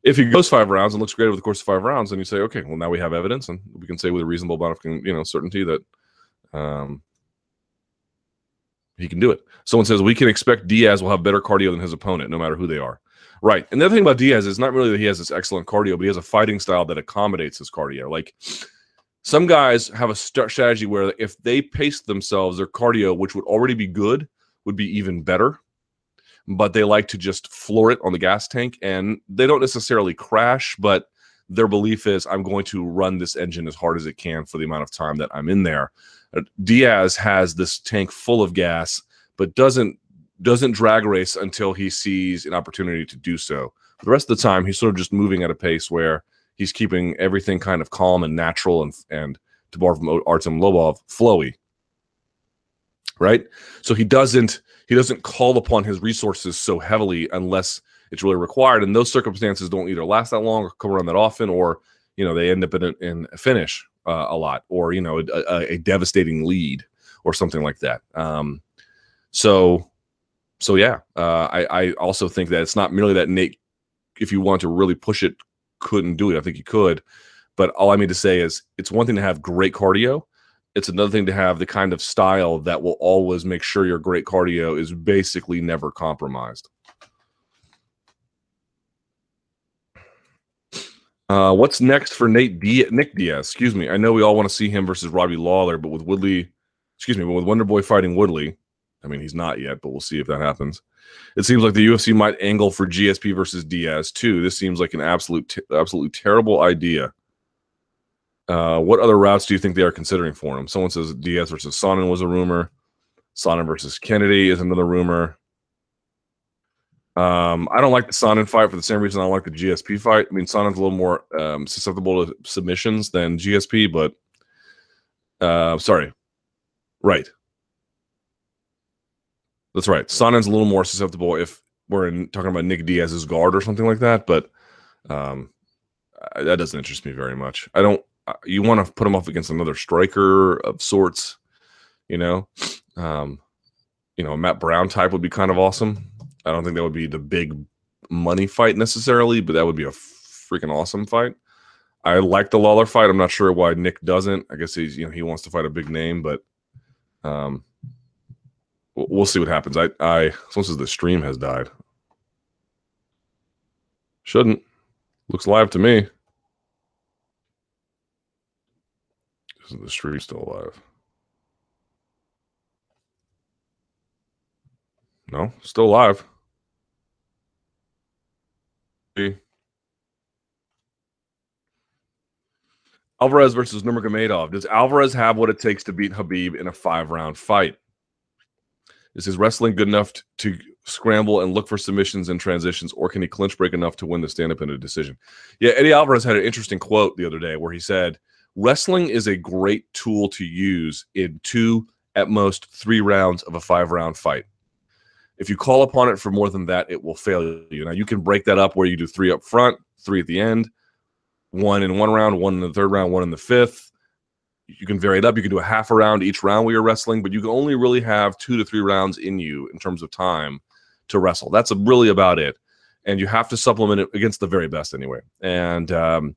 If he goes five rounds and looks great over the course of five rounds, then you say, okay, well now we have evidence, and we can say with a reasonable amount of you know certainty that um, He can do it. Someone says we can expect Diaz will have better cardio than his opponent, no matter who they are. Right. And the other thing about Diaz is not really that he has this excellent cardio, but he has a fighting style that accommodates his cardio. Like some guys have a strategy where if they pace themselves, their cardio, which would already be good, would be even better. But they like to just floor it on the gas tank and they don't necessarily crash, but their belief is I'm going to run this engine as hard as it can for the amount of time that I'm in there. Uh, Diaz has this tank full of gas, but doesn't doesn't drag race until he sees an opportunity to do so. The rest of the time, he's sort of just moving at a pace where he's keeping everything kind of calm and natural and and to borrow from Artem Lobov, flowy. Right? So he doesn't he doesn't call upon his resources so heavily unless it's really required. And those circumstances don't either last that long or come around that often, or you know they end up in a, in a finish uh, a lot, or you know a, a, devastating lead or something like that. Um, so so yeah, uh, I I also think that it's not merely that Nate, if you want to really push it, couldn't do it. I think he could, but all I mean to say is it's one thing to have great cardio. It's another thing to have the kind of style that will always make sure your great cardio is basically never compromised. Uh, what's next for Nate Nick Diaz? Excuse me. I know we all want to see him versus Robbie Lawler, but with Woodley, excuse me, but with Wonder Boy fighting Woodley, I mean he's not yet, but we'll see if that happens. It seems like the UFC might angle for GSP versus Diaz too. This seems like an absolute, absolutely terrible idea. Uh, what other routes do you think they are considering for him? Someone says Diaz versus Sonnen was a rumor. Sonnen versus Kennedy is another rumor. Um, I don't like the Sonnen fight for the same reason I like the GSP fight. I mean, Sonnen's a little more um, susceptible to submissions than GSP, but uh, sorry, right. That's right. Sonnen's a little more susceptible if we're in, talking about Nick Diaz's guard or something like that, but um, that doesn't interest me very much. I don't. Uh, you want to put him off against another striker of sorts, you know. Um, you know, Matt Brown type would be kind of awesome. I don't think that would be the big money fight necessarily, but that would be a freaking awesome fight. I like the Lawler fight. I'm not sure why Nick doesn't. I guess he's you know he wants to fight a big name, but um, we'll see what happens. I I says the stream has died. Shouldn't. Looks live to me. Isn't the stream still alive? No, still live. Alvarez versus Nurmagomedov. Does Alvarez have what it takes to beat Habib in a five round fight? Is his wrestling good enough to scramble and look for submissions and transitions, or can he clinch break enough to win the stand up in a decision? Yeah, Eddie Alvarez had an interesting quote the other day where he said, Wrestling is a great tool to use in two, at most three rounds of a five round fight. If you call upon it for more than that, it will fail you. Now you can break that up where you do three up front, three at the end, one in one round, one in the third round, one in the fifth. You can vary it up. You can do a half a round each round where you're wrestling, but you can only really have two to three rounds in you in terms of time to wrestle. That's really about it. And you have to supplement it against the very best anyway. And um,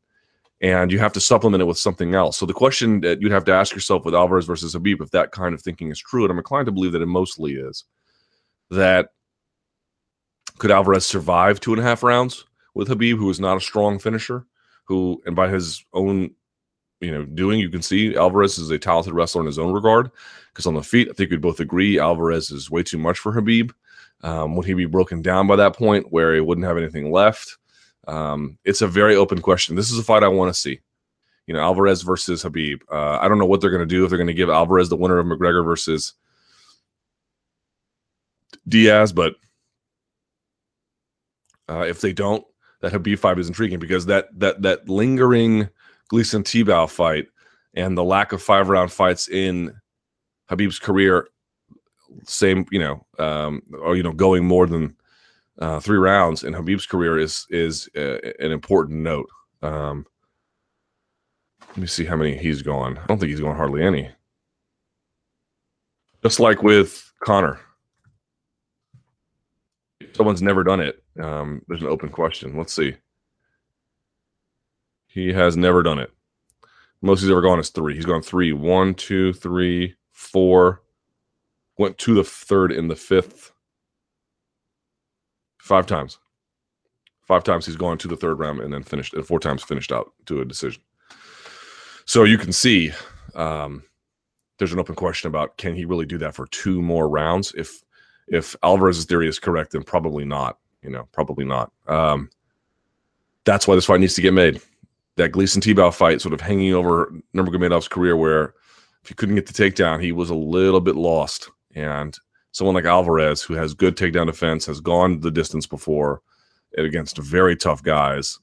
and you have to supplement it with something else. So the question that you'd have to ask yourself with Alvarez versus Habib, if that kind of thinking is true, and I'm inclined to believe that it mostly is, that could Alvarez survive two and a half rounds with Habib, who is not a strong finisher, who, and by his own, you know, doing, you can see Alvarez is a talented wrestler in his own regard. Because on the feet, I think we'd both agree Alvarez is way too much for Habib. Um, would he be broken down by that point where he wouldn't have anything left? Um, it's a very open question. This is a fight I want to see. You know, Alvarez versus Habib. Uh, I don't know what they're going to do if they're going to give Alvarez the winner of McGregor versus Diaz, but uh, if they don't, that Habib fight is intriguing because that that that lingering Gleison Tibau fight and the lack of five round fights in Habib's career, same you know, um, or you know, going more than uh, three rounds in Habib's career is is uh, an important note. Um, let me see how many he's gone. I don't think he's gone hardly any. Just like with Conor someone's never done it, um, there's an open question. Let's see. He has never done it. Most he's ever gone is three. He's gone three. One, two, three, four, went to the third in the fifth five times. Five times he's gone to the third round and then finished, and four times finished out to a decision. So you can see um, there's an open question about can he really do that for two more rounds? If if Alvarez's theory is correct, then probably not. You know, probably not. Um, that's why this fight needs to get made. That Gleison Tibau fight, sort of hanging over Nurmagomedov's career, where if he couldn't get the takedown, he was a little bit lost. And someone like Alvarez, who has good takedown defense, has gone the distance before against very tough guys.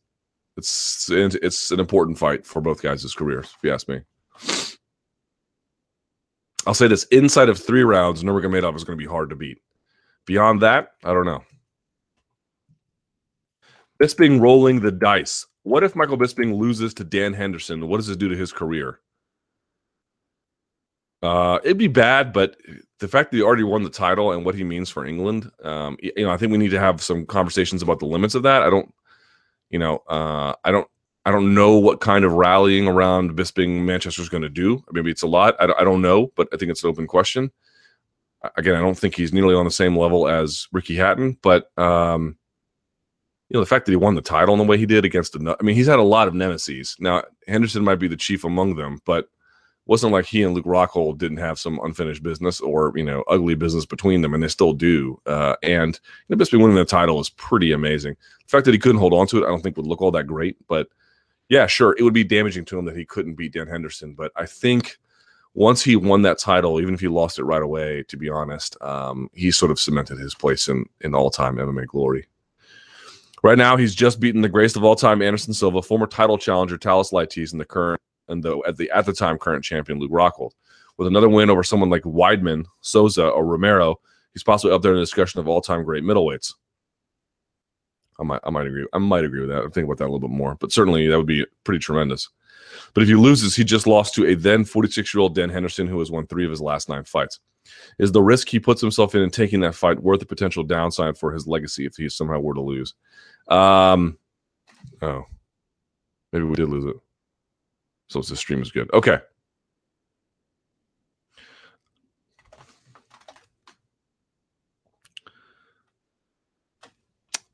It's it's an important fight for both guys' careers, if you ask me. I'll say this: inside of three rounds, Nurmagomedov is going to be hard to beat. Beyond that, I don't know. This being rolling the dice. What if Michael Bisping loses to Dan Henderson? What does this do to his career? Uh, it'd be bad, but the fact that he already won the title and what he means for England, um, you know, I think we need to have some conversations about the limits of that. I don't, you know, uh, I don't, I don't know what kind of rallying around Bisping Manchester is going to do. Maybe it's a lot. I don't, I don't know, but I think it's an open question. Again, I don't think he's nearly on the same level as Ricky Hatton, but um, you know, the fact that he won the title in the way he did against another, I mean, he's had a lot of nemesis. Now Henderson might be the chief among them, but wasn't like he and Luke Rockhold didn't have some unfinished business or you know ugly business between them, and they still do. Uh, and you know, Bisping winning the title is pretty amazing. The fact that he couldn't hold on to it, I don't think would look all that great. But yeah, sure, it would be damaging to him that he couldn't beat Dan Henderson. But I think once he won that title, even if he lost it right away, to be honest, um, he sort of cemented his place in in all time MMA glory. Right now, he's just beaten the greatest of all time, Anderson Silva, former title challenger Thales Leites, and the current and the at the at the time current champion Luke Rockhold. With another win over someone like Weidman, Souza, or Romero, he's possibly up there in the discussion of all-time great middleweights. I might I might agree. I might agree with that. I'm thinking about that a little bit more, but certainly that would be pretty tremendous. But if he loses, he just lost to a then 46 year old Dan Henderson, who has won three of his last nine fights. Is the risk he puts himself in in taking that fight worth the potential downside for his legacy if he somehow were to lose? Um, oh, maybe we did lose it. So the stream is good. Okay.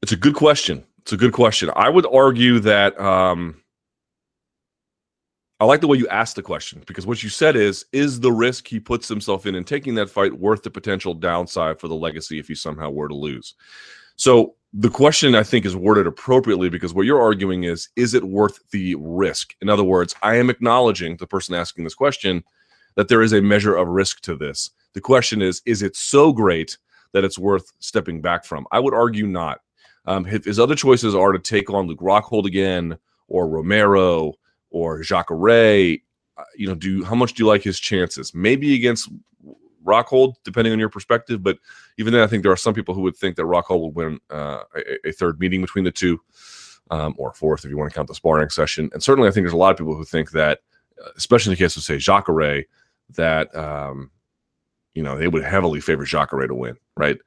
It's a good question. It's a good question. I would argue that um, I like the way you asked the question because what you said is is the risk he puts himself in in taking that fight worth the potential downside for the legacy if he somehow were to lose? So the question I think is worded appropriately because what you're arguing is is it worth the risk? In other words, I am acknowledging the person asking this question that there is a measure of risk to this. The question is is it so great that it's worth stepping back from? I would argue not. Um, his other choices are to take on Luke Rockhold again or Romero or Jacare. Uh, you know, do how much do you like his chances? Maybe against Rockhold, depending on your perspective. But even then, I think there are some people who would think that Rockhold would win uh, a, a, third meeting between the two, um, or fourth if you want to count the sparring session. And certainly, I think there's a lot of people who think that, uh, especially in the case of say Jacare, that um, you know they would heavily favor Jacare to win, right?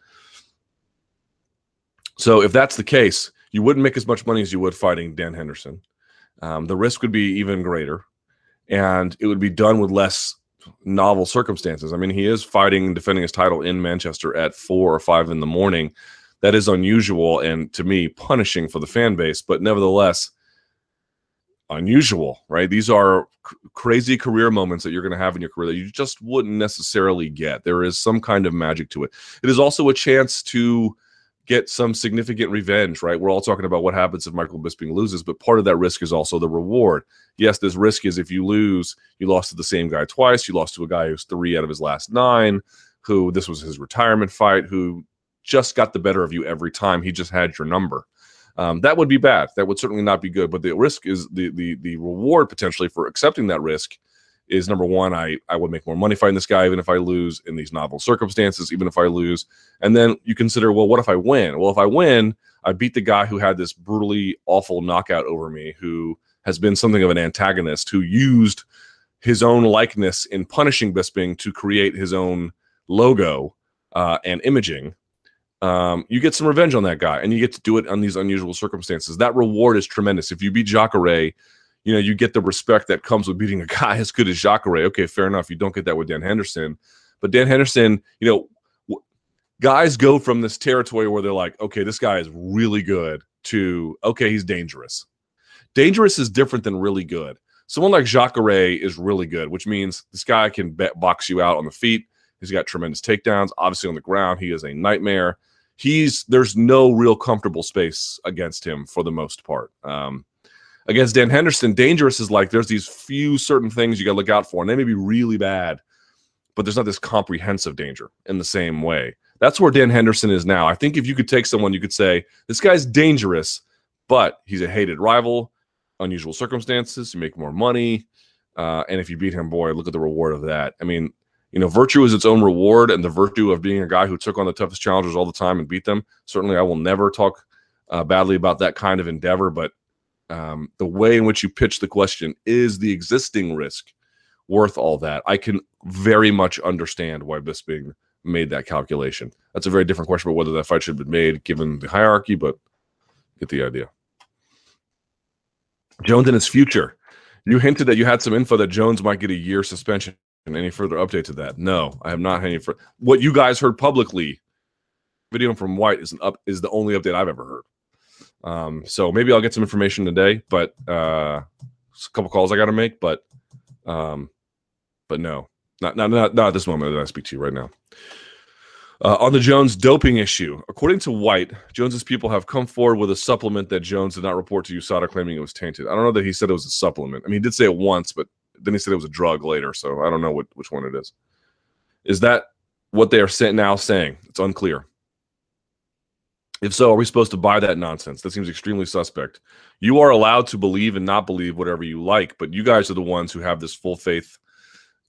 So if that's the case, you wouldn't make as much money as you would fighting Dan Henderson. Um, the risk would be even greater, and it would be done with less novel circumstances. I mean, he is fighting, and defending his title in Manchester at four or five in the morning. That is unusual and to me punishing for the fan base, but nevertheless unusual, right? These are c- crazy career moments that you're going to have in your career that you just wouldn't necessarily get. There is some kind of magic to it. It is also a chance to get some significant revenge, right? We're all talking about what happens if Michael Bisping loses, but part of that risk is also the reward. Yes, this risk is if you lose, you lost to the same guy twice. You lost to a guy who's three out of his last nine, who this was his retirement fight, who just got the better of you every time. He just had your number. Um, that would be bad. That would certainly not be good. But the risk is the the the reward potentially for accepting that risk is number one, I, I would make more money fighting this guy, even if I lose in these novel circumstances, even if I lose. And then you consider, well, what if I win? Well, if I win, I beat the guy who had this brutally awful knockout over me, who has been something of an antagonist, who used his own likeness in punishing Bisping to create his own logo uh, and imaging. Um, you get some revenge on that guy, and you get to do it on these unusual circumstances. That reward is tremendous. If you beat Jacare you know, you get the respect that comes with beating a guy as good as Jacare. Okay, fair enough. You don't get that with Dan Henderson, But Dan Henderson, you know, w- guys go from this territory where they're like, okay, this guy is really good to okay, he's dangerous. Dangerous is different than really good. Someone like Jacare is really good, which means this guy can bet box you out on the feet. He's got tremendous takedowns. Obviously, on the ground, he is a nightmare. He's there's no real comfortable space against him for the most part. Um, against Dan Henderson, dangerous is like there's these few certain things you got to look out for, and they may be really bad, but there's not this comprehensive danger in the same way. That's where Dan Henderson is now. I think if you could take someone, you could say this guy's dangerous, but he's a hated rival. Unusual circumstances, you make more money, uh, and if you beat him, boy, look at the reward of that. I mean, you know, virtue is its own reward, and the virtue of being a guy who took on the toughest challengers all the time and beat them. Certainly, I will never talk uh, badly about that kind of endeavor, but um, the way in which you pitch the question is the existing risk worth all that? I can very much understand why Bisping made that calculation. That's a very different question about whether that fight should have been made given the hierarchy, but get the idea. Jones and his future. You hinted that you had some info that Jones might get a year suspension. Any further update to that? No, I have not had any. For what you guys heard publicly, video from White is an up is the only update I've ever heard. Um, so maybe I'll get some information today, but uh, a couple calls I got to make, but um, but no, not not not not at this moment that I speak to you right now. Uh, on the Jones doping issue, according to White, Jones's people have come forward with a supplement that Jones did not report to USADA, claiming it was tainted. I don't know that he said it was a supplement. I mean, he did say it once, but then he said it was a drug later, so I don't know what which one it is. Is that what they are now saying? It's unclear. If so, are we supposed to buy that nonsense? That seems extremely suspect. You are allowed to believe and not believe whatever you like, but you guys are the ones who have this full faith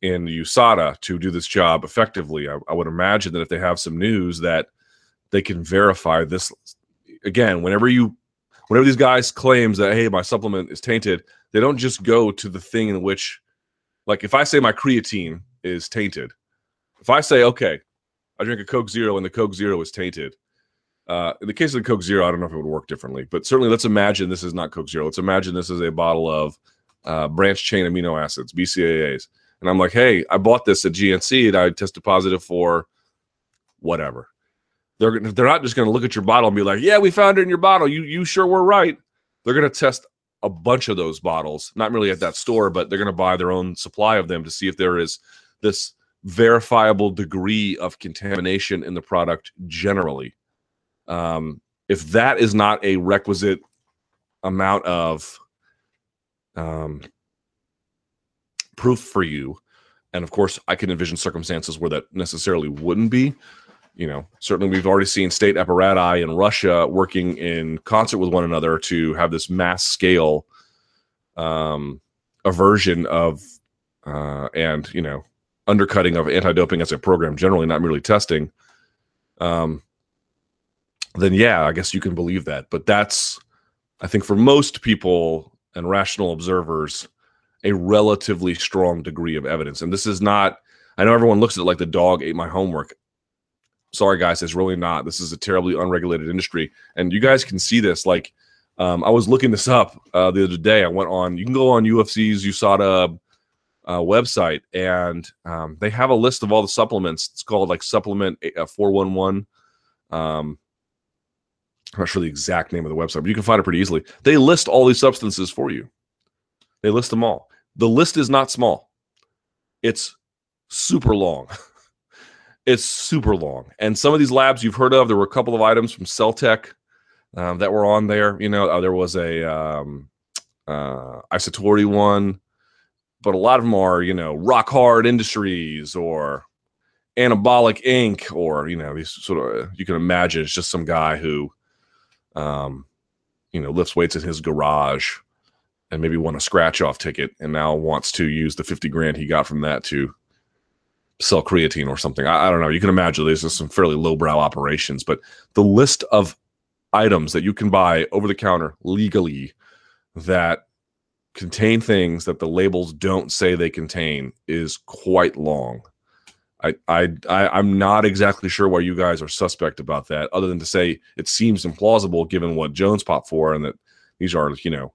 in USADA to do this job effectively. I, I, would imagine that if they have some news that they can verify this again, whenever you whenever these guys claims that hey, my supplement is tainted, they don't just go to the thing in which like if I say my creatine is tainted, if I say, okay, I drink a Coke Zero and the Coke Zero is tainted. Uh, in the case of the Coke Zero, I don't know if it would work differently, but certainly let's imagine this is not Coke Zero. Let's imagine this is a bottle of uh, branch chain amino acids, BCAAs and I'm like, hey, I bought this at GNC and I tested positive for whatever. They're they're not just going to look at your bottle and be like, yeah, we found it in your bottle. You you sure were right. They're going to test a bunch of those bottles, not really at that store, but they're going to buy their own supply of them to see if there is this verifiable degree of contamination in the product generally. Um, if that is not a requisite amount of um, proof for you. And of course, I can envision circumstances where that necessarily wouldn't be. You know, certainly we've already seen state apparati in Russia working in concert with one another to have this mass scale um, aversion of uh, and you know undercutting of anti-doping as a program generally, not merely testing. Um, then yeah, I guess you can believe that. But that's, I think, for most people and rational observers, a relatively strong degree of evidence. And this is not, I know everyone looks at it like the dog ate my homework. Sorry, guys, it's really not. This is a terribly unregulated industry. And you guys can see this. Like, um, I was looking this up uh, the other day. I went on, you can go on UFC's USADA uh, website, and um, they have a list of all the supplements. It's called like Supplement uh, 411. Um, I'm not sure the exact name of the website, but you can find it pretty easily. They list all these substances for you. They list them all. The list is not small. It's super long. it's super long. And some of these labs you've heard of, there were a couple of items from Celtech um, that were on there. You know, uh, there was a um, uh, Isatori one, but a lot of them are, you know, Rock Hard Industries or Anabolic Inc. or, you know, these sort of, you can imagine it's just some guy who, um, you know, lifts weights in his garage and maybe won a scratch off ticket and now wants to use the 50 grand he got from that to sell creatine or something. I, I don't know. You can imagine these are some fairly lowbrow operations, but the list of items that you can buy over the counter legally that contain things that the labels don't say they contain is quite long. I, I, I am not exactly sure why you guys are suspect about that, other than to say it seems implausible given what Jones popped for, and that these are you know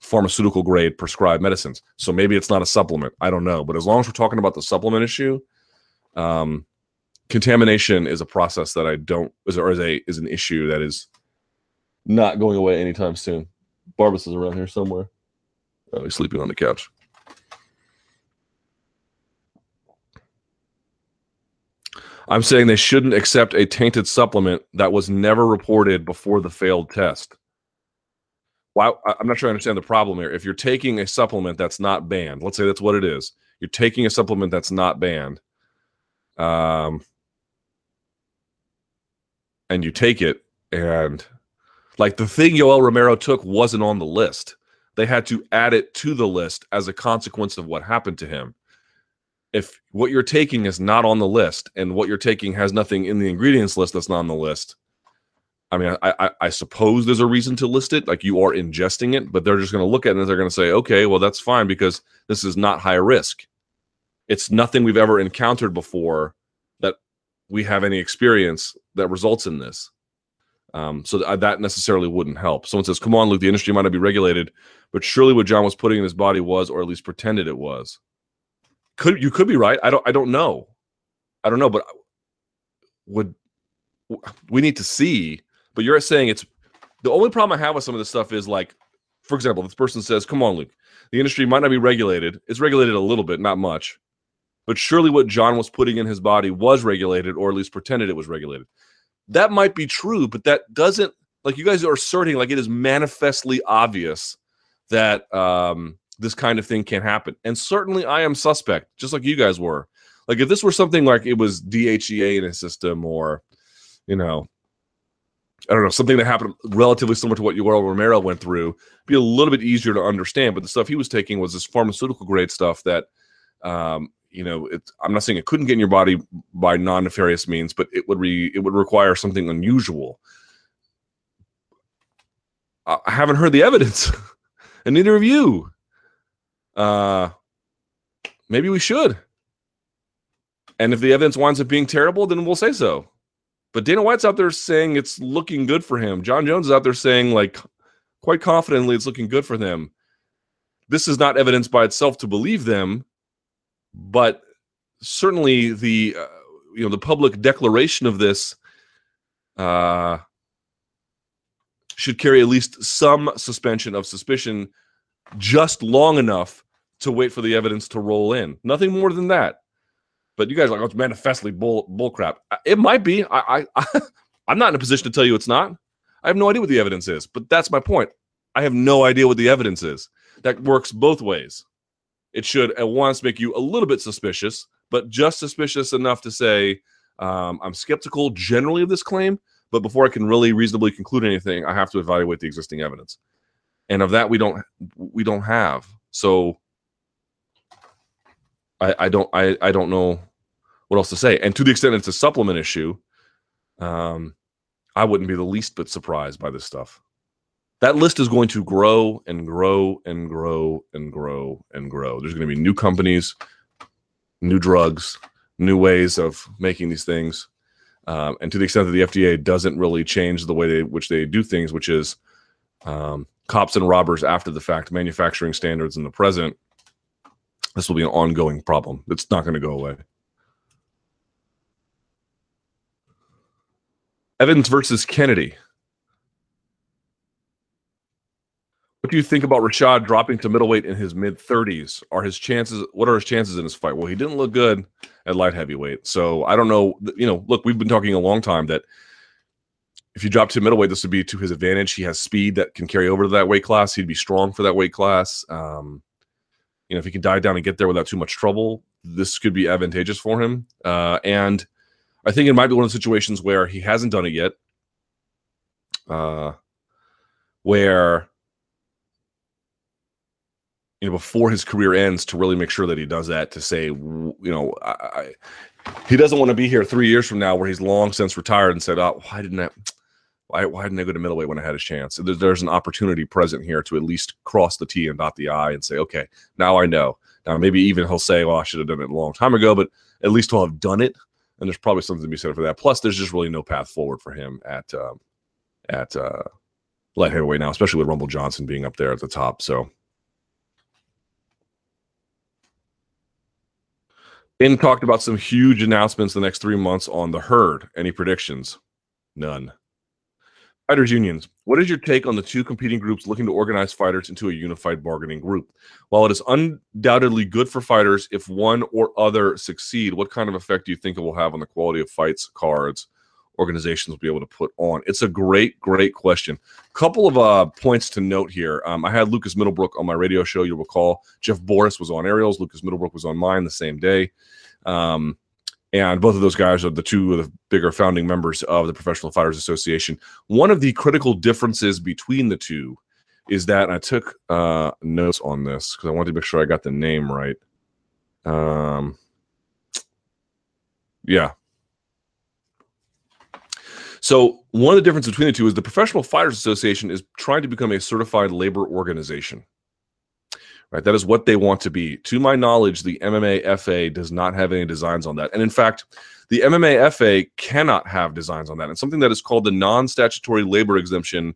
pharmaceutical grade prescribed medicines. So maybe it's not a supplement. I don't know. But as long as we're talking about the supplement issue, Um, contamination is a process that I don't is or is a is an issue that is not going away anytime soon. Barbas is around here somewhere. Oh, he's sleeping on the couch. I'm saying they shouldn't accept a tainted supplement that was never reported before the failed test. Why? I'm not sure I understand the problem here. If you're taking a supplement that's not banned, let's say that's what it is. You're taking a supplement that's not banned, um, and you take it, and like the thing Yoel Romero took wasn't on the list. They had to add it to the list as a consequence of what happened to him. If what you're taking is not on the list and what you're taking has nothing in the ingredients list that's not on the list, I mean, I, I, I suppose there's a reason to list it, like you are ingesting it, but they're just going to look at it and they're going to say, okay, well, that's fine because this is not high risk. It's nothing we've ever encountered before that we have any experience that results in this. Um, so th- that necessarily wouldn't help. Someone says, "Come on, Luke, the industry might not be regulated, but surely what Jon was putting in his body was, or at least pretended it was." Could you could be right? I don't. I don't know. I don't know, but would we need to see? But you're saying it's the only problem I have with some of this stuff is like, for example, this person says, "Come on, Luke, the industry might not be regulated. It's regulated a little bit, not much." But surely what Jon was putting in his body was regulated, or at least pretended it was regulated that might be true, but that doesn't like you guys are asserting like it is manifestly obvious that um, this kind of thing can happen. And certainly I am suspect, just like you guys were. Like if this were something like it was DHEA in a system or, you know, I don't know, something that happened relatively similar to what Yoel Romero went through, be a little bit easier to understand. But the stuff he was taking was this pharmaceutical grade stuff that um, you know, I'm not saying it couldn't get in your body by non nefarious means, but it would re, it would require something unusual. I haven't heard the evidence, and neither of you. Uh, maybe we should. And if the evidence winds up being terrible, then we'll say so. But Dana White's out there saying it's looking good for him. Jon Jones is out there saying, like, quite confidently, it's looking good for them. This is not evidence by itself to believe them, but certainly the uh, you know the public declaration of this uh, should carry at least some suspension of suspicion just long enough to wait for the evidence to roll in. Nothing more than that. But you guys are like, oh, it's manifestly bull bull crap. Uh, it might be. I, I I'm not in a position to tell you it's not. I have no idea what the evidence is. But that's my point. I have no idea what the evidence is. That works both ways it should at once make you a little bit suspicious, but just suspicious enough to say, um, I'm skeptical generally of this claim, but before I can really reasonably conclude anything, I have to evaluate the existing evidence. And of that we don't we don't have. So I, I don't I, I don't know what else to say. And to the extent it's a supplement issue, um, I wouldn't be the least bit surprised by this stuff that list is going to grow and grow and grow and grow and grow. There's going to be new companies, new drugs, new ways of making these things. Um, and to the extent that the FDA doesn't really change the way they, which they do things, which is um, cops and robbers after the fact, manufacturing standards in the present, this will be an ongoing problem. It's not going to go away. Evans versus Kennedy. What do you think about Rashad dropping to middleweight in his mid 30s? Are his chances? What are his chances in his fight? Well, he didn't look good at light heavyweight, so I don't know. You know, look, we've been talking a long time that if you drop to middleweight, this would be to his advantage. He has speed that can carry over to that weight class. He'd be strong for that weight class. Um, you know, if he can dive down and get there without too much trouble, this could be advantageous for him. Uh, and I think it might be one of the situations where he hasn't done it yet. Uh, where you know before his career ends to really make sure that he does that to say you know I, I, he doesn't want to be here three years from now where he's long since retired and said oh why didn't I why, why didn't I go to middleweight when I had a chance there's, an opportunity present here to at least cross the T and dot the I and say okay now I know now maybe even he'll say well I should have done it a long time ago but at least he'll have done it and there's probably something to be said for that plus there's just really no path forward for him at um, at uh, light heavyweight now especially with Rumble Johnson being up there at the top so In talked about some huge announcements the next three months on the herd. Any predictions? None. Fighters unions. What is your take on the two competing groups looking to organize fighters into a unified bargaining group? While it is undoubtedly good for fighters if one or other succeed, what kind of effect do you think it will have on the quality of fights, cards, organizations will be able to put on? It's a great, great question. Couple of uh, points to note here. Um, I had Lucas Middlebrook on my radio show. You'll recall Jeff Borris was on Ariel's. Lucas Middlebrook was on mine the same day. Um, and both of those guys are the two of the bigger founding members of the Professional Fighters Association. One of the critical differences between the two is that I took uh, notes on this because I wanted to make sure I got the name right. Um, yeah. So one of the differences between the two is the Professional Fighters Association is trying to become a certified labor organization right? That is what they want to be. To my knowledge, the MMA FA does not have any designs on that. And in fact, the MMA FA cannot have designs on that. And something that is called the non statutory labor exemption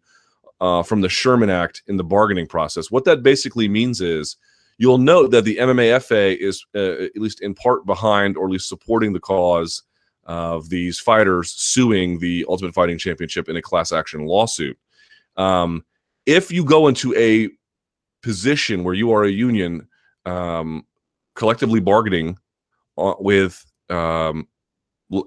uh, from the Sherman Act in the bargaining process. What that basically means is you'll note that the MMA FA is, uh, at least in part, behind or at least supporting the cause of these fighters suing the Ultimate Fighting Championship in a class action lawsuit. Um, if you go into a position where you are a union um, collectively bargaining uh, with um,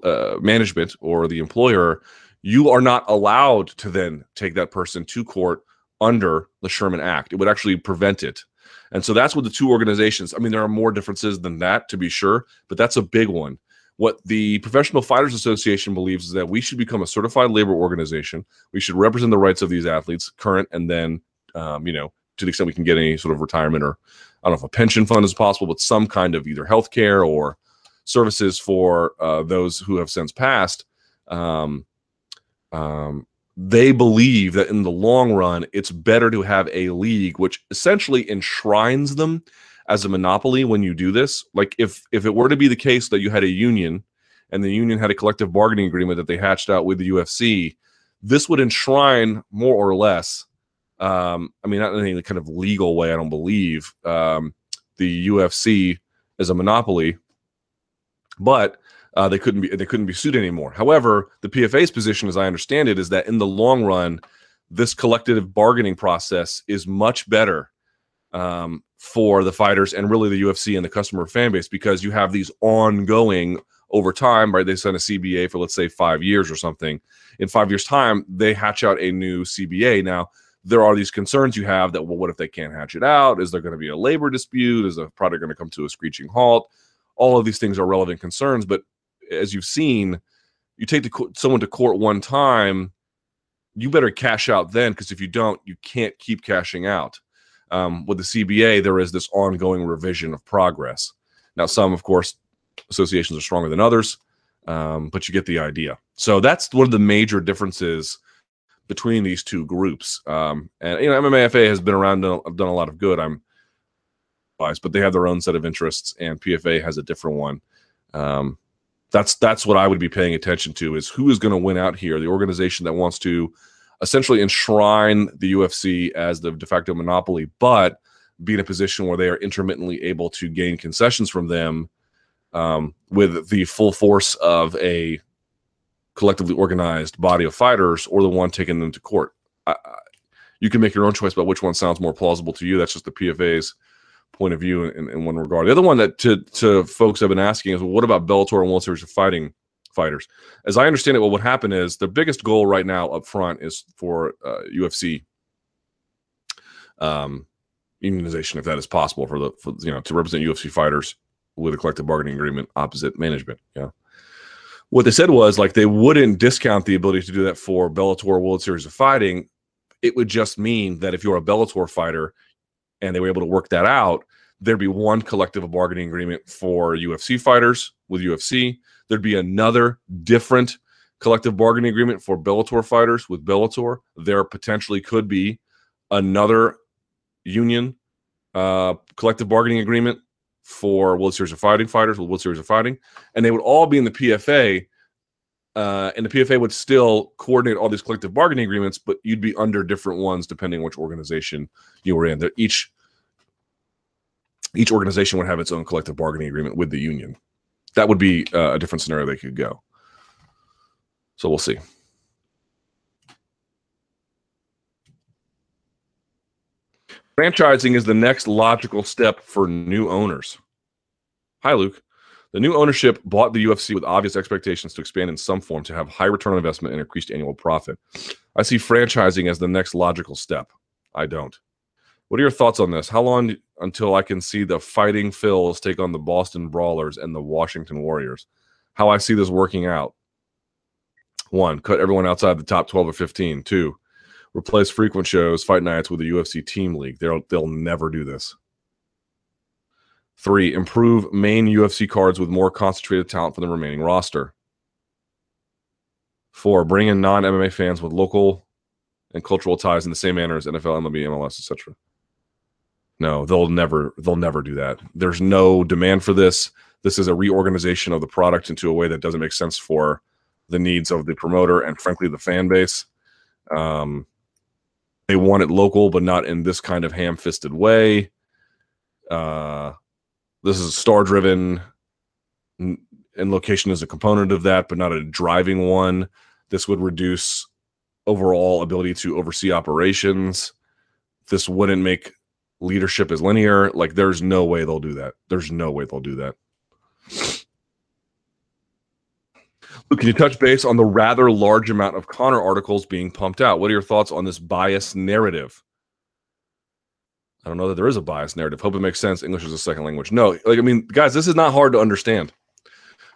uh, management or the employer, you are not allowed to then take that person to court under the Sherman Act. It would actually prevent it. And so that's what the two organizations, I mean, there are more differences than that to be sure, but that's a big one. What the Professional Fighters Association believes is that we should become a certified labor organization. We should represent the rights of these athletes, current and then, um, you know, to the extent we can get any sort of retirement or I don't know if a pension fund is possible, but some kind of either health care or services for uh, those who have since passed. Um, um, they believe that in the long run, it's better to have a league which essentially enshrines them as a monopoly when you do this. Like if if it were to be the case that you had a union and the union had a collective bargaining agreement that they hatched out with the UFC, this would enshrine more or less um, I mean, not in any kind of legal way, I don't believe um, the UFC is a monopoly, but uh, they couldn't be they couldn't be sued anymore. However, the PFA's position, as I understand it, is that in the long run, this collective bargaining process is much better um, for the fighters and really the UFC and the customer fan base because you have these ongoing over time, right? They sign a CBA for let's say five years or something. In five years' time, they hatch out a new CBA. Now, there are these concerns you have that well what if they can't hatch it out? Is there going to be a labor dispute? Is the product going to come to a screeching halt? All of these things are relevant concerns but as you've seen you take the, someone to court one time you better cash out then because if you don't you can't keep cashing out. Um, with the cba there is this ongoing revision of progress. Now some of course associations are stronger than others um, but you get the idea. So that's one of the major differences between these two groups. Um, and you know, MMAFA has been around, done, done a lot of good. I'm biased, but they have their own set of interests, and PFA has a different one. Um, that's that's what I would be paying attention to is who is going to win out here. The organization that wants to essentially enshrine the UFC as the de facto monopoly, but be in a position where they are intermittently able to gain concessions from them um, with the full force of a collectively organized body of fighters or the one taking them to court. I, I, you can make your own choice about which one sounds more plausible to you. That's just the PFA's point of view in, in one regard. The other one that to, to folks have been asking is, well, what about Bellator and World Series of Fighting fighters? As I understand it, what would happen is the biggest goal right now up front is for uh, UFC um, unionization, if that is possible, for the for, you know to represent UFC fighters with a collective bargaining agreement opposite management. Yeah what they said was like they wouldn't discount the ability to do that for Bellator World Series of Fighting. It would just mean that if you're a Bellator fighter and they were able to work that out, there'd be one collective bargaining agreement for UFC fighters with UFC. There'd be another different collective bargaining agreement for Bellator fighters with Bellator. There potentially could be another union uh, collective bargaining agreement for World Series of Fighting fighters World Series of Fighting, and they would all be in the PFA. Uh, and the PFA would still coordinate all these collective bargaining agreements, but you'd be under different ones depending on which organization you were in. That each each organization would have its own collective bargaining agreement with the union. that would be uh, a different scenario they could go. So we'll see. Franchising is the next logical step for new owners. Hi, Luke. The new ownership bought the UFC with obvious expectations to expand in some form to have high return on investment and increased annual profit. I see franchising as the next logical step. I don't. What are your thoughts on this? How long until I can see the Fighting Phils take on the Boston Brawlers and the Washington Warriors? How I see this working out? One, cut everyone outside the top 12 or 15. Two, replace frequent shows, fight nights with a UFC team league. They'll they'll never do this. Three, improve main UFC cards with more concentrated talent for the remaining roster. Four, bring in non MMA fans with local and cultural ties in the same manner as NFL, MLB, MLS, etc. No, they'll never they'll never do that. There's no demand for this. This is a reorganization of the product into a way that doesn't make sense for the needs of the promoter and frankly the fan base. Um, they want it local, but not in this kind of ham-fisted way. Uh, this is star driven, and location is a component of that, but not a driving one. This would reduce overall ability to oversee operations. This wouldn't make leadership as linear. Like, there's no way they'll do that. There's no way they'll do that. Can you touch base on the rather large amount of Conor articles being pumped out? What are your thoughts on this bias narrative? I don't know that there is a bias narrative. Hope it makes sense. English is a second language. No, like I mean, guys, this is not hard to understand,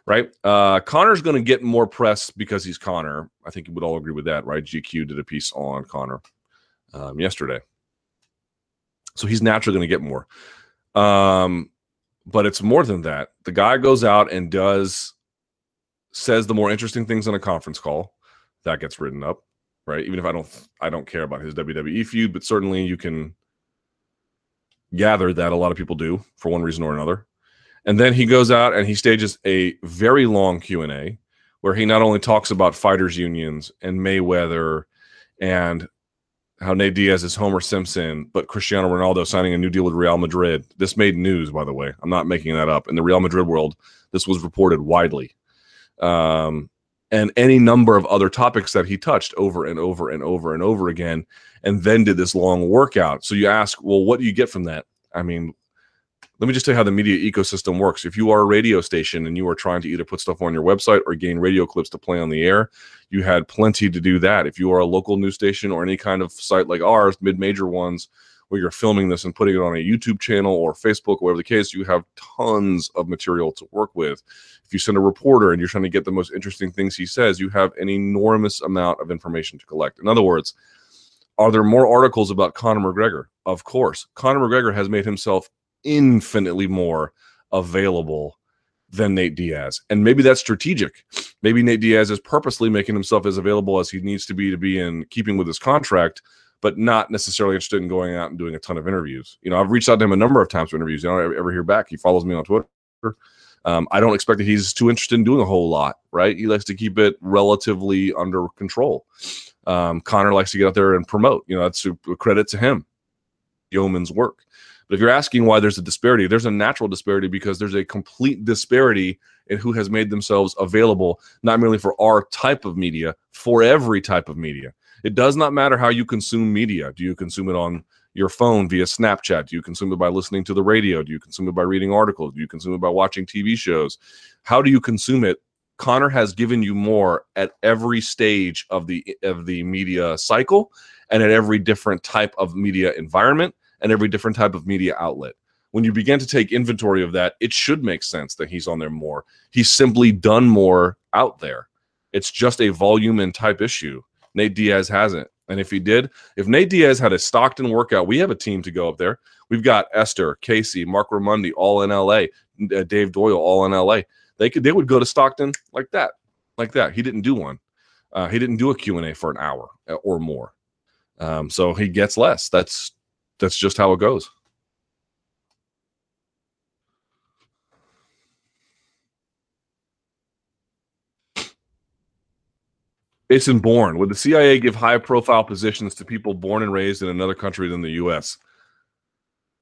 right? Uh, Conor's going to get more press because he's Conor. I think you would all agree with that, right? GQ did a piece on Conor um, yesterday, so he's naturally going to get more. Um, but it's more than that. The guy goes out and does says the more interesting things on a conference call. That gets written up, right? Even if I don't, I don't care about his WWE feud, but certainly you can gather that a lot of people do for one reason or another. And then he goes out and he stages a very long Q&A where he not only talks about fighters unions and Mayweather and how Nate Diaz is Homer Simpson, but Cristiano Ronaldo signing a new deal with Real Madrid. This made news, by the way. I'm not making that up. In the Real Madrid world, this was reported widely. Um, and any number of other topics that he touched over and over and over and over again, and then did this long workout. So you ask, well, what do you get from that? I mean, let me just tell you how the media ecosystem works. If you are a radio station and you are trying to either put stuff on your website or gain radio clips to play on the air, you had plenty to do that. If you are a local news station or any kind of site like ours, mid major ones, where you're filming this and putting it on a YouTube channel or Facebook, whatever the case, you have tons of material to work with. If you send a reporter and you're trying to get the most interesting things he says, you have an enormous amount of information to collect. In other words, are there more articles about Conor McGregor? Of course. Conor McGregor has made himself infinitely more available than Nate Diaz. And maybe that's strategic. Maybe Nate Diaz is purposely making himself as available as he needs to be to be in keeping with his contract but not necessarily interested in going out and doing a ton of interviews. You know, I've reached out to him a number of times for interviews. You don't ever hear back. He follows me on Twitter. Um, I don't expect that he's too interested in doing a whole lot, right? He likes to keep it relatively under control. Um, Conor likes to get out there and promote. You know, that's a credit to him, yeoman's work. But if you're asking why there's a disparity, there's a natural disparity because there's a complete disparity in who has made themselves available, not merely for our type of media, for every type of media. It does not matter how you consume media. Do you consume it on your phone via Snapchat? Do you consume it by listening to the radio? Do you consume it by reading articles? Do you consume it by watching TV shows? How do you consume it? Conor has given you more at every stage of the of the media cycle and at every different type of media environment and every different type of media outlet. When you begin to take inventory of that, it should make sense that he's on there more. He's simply done more out there. It's just a volume and type issue. Nate Diaz hasn't. And if he did, if Nate Diaz had a Stockton workout, we have a team to go up there. We've got Esther, Casey, Mark Raimondi, all in LA, uh, Dave Doyle, all in LA. They could, they would go to Stockton like that, like that. He didn't do one. Uh, he didn't do a Q and A for an hour uh, or more. Um, so he gets less. That's that's just how it goes. Jason Bourne, would the CIA give high profile positions to people born and raised in another country than the U.S.?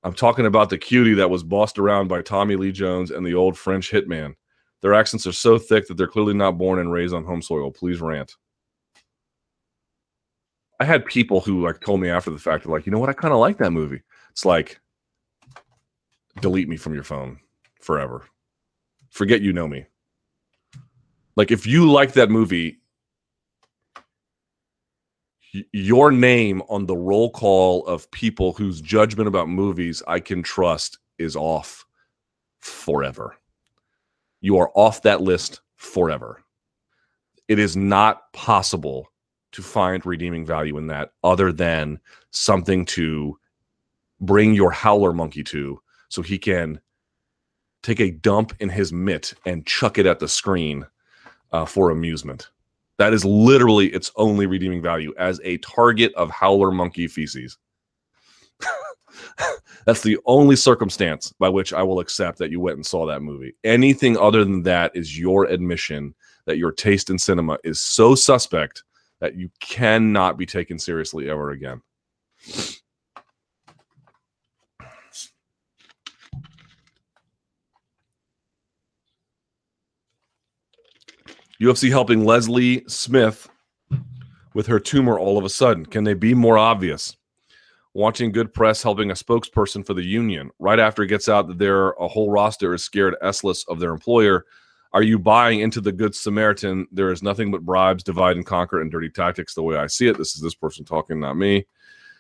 I'm talking about the cutie that was bossed around by Tommy Lee Jones and the old French hitman. Their accents are so thick that they're clearly not born and raised on home soil. Please rant. I had people who like told me after the fact, like, you know what, I kind of like that movie. It's like, delete me from your phone forever. Forget you know me. Like, if you like that movie, your name on the roll call of people whose judgment about movies I can trust is off forever. You are off that list forever. It is not possible to find redeeming value in that other than something to bring your howler monkey to so he can take a dump in his mitt and chuck it at the screen uh, for amusement. That is literally its only redeeming value as a target of howler monkey feces. That's the only circumstance by which I will accept that you went and saw that movie. Anything other than that is your admission that your taste in cinema is so suspect that you cannot be taken seriously ever again. UFC helping Leslie Smith with her tumor all of a sudden. Can they be more obvious? Watching good press helping a spokesperson for the union right after it gets out that their a whole roster is scared S-less of their employer. Are you buying into the good Samaritan? There is nothing but bribes, divide and conquer, and dirty tactics. The way I see it, this is this person talking, not me.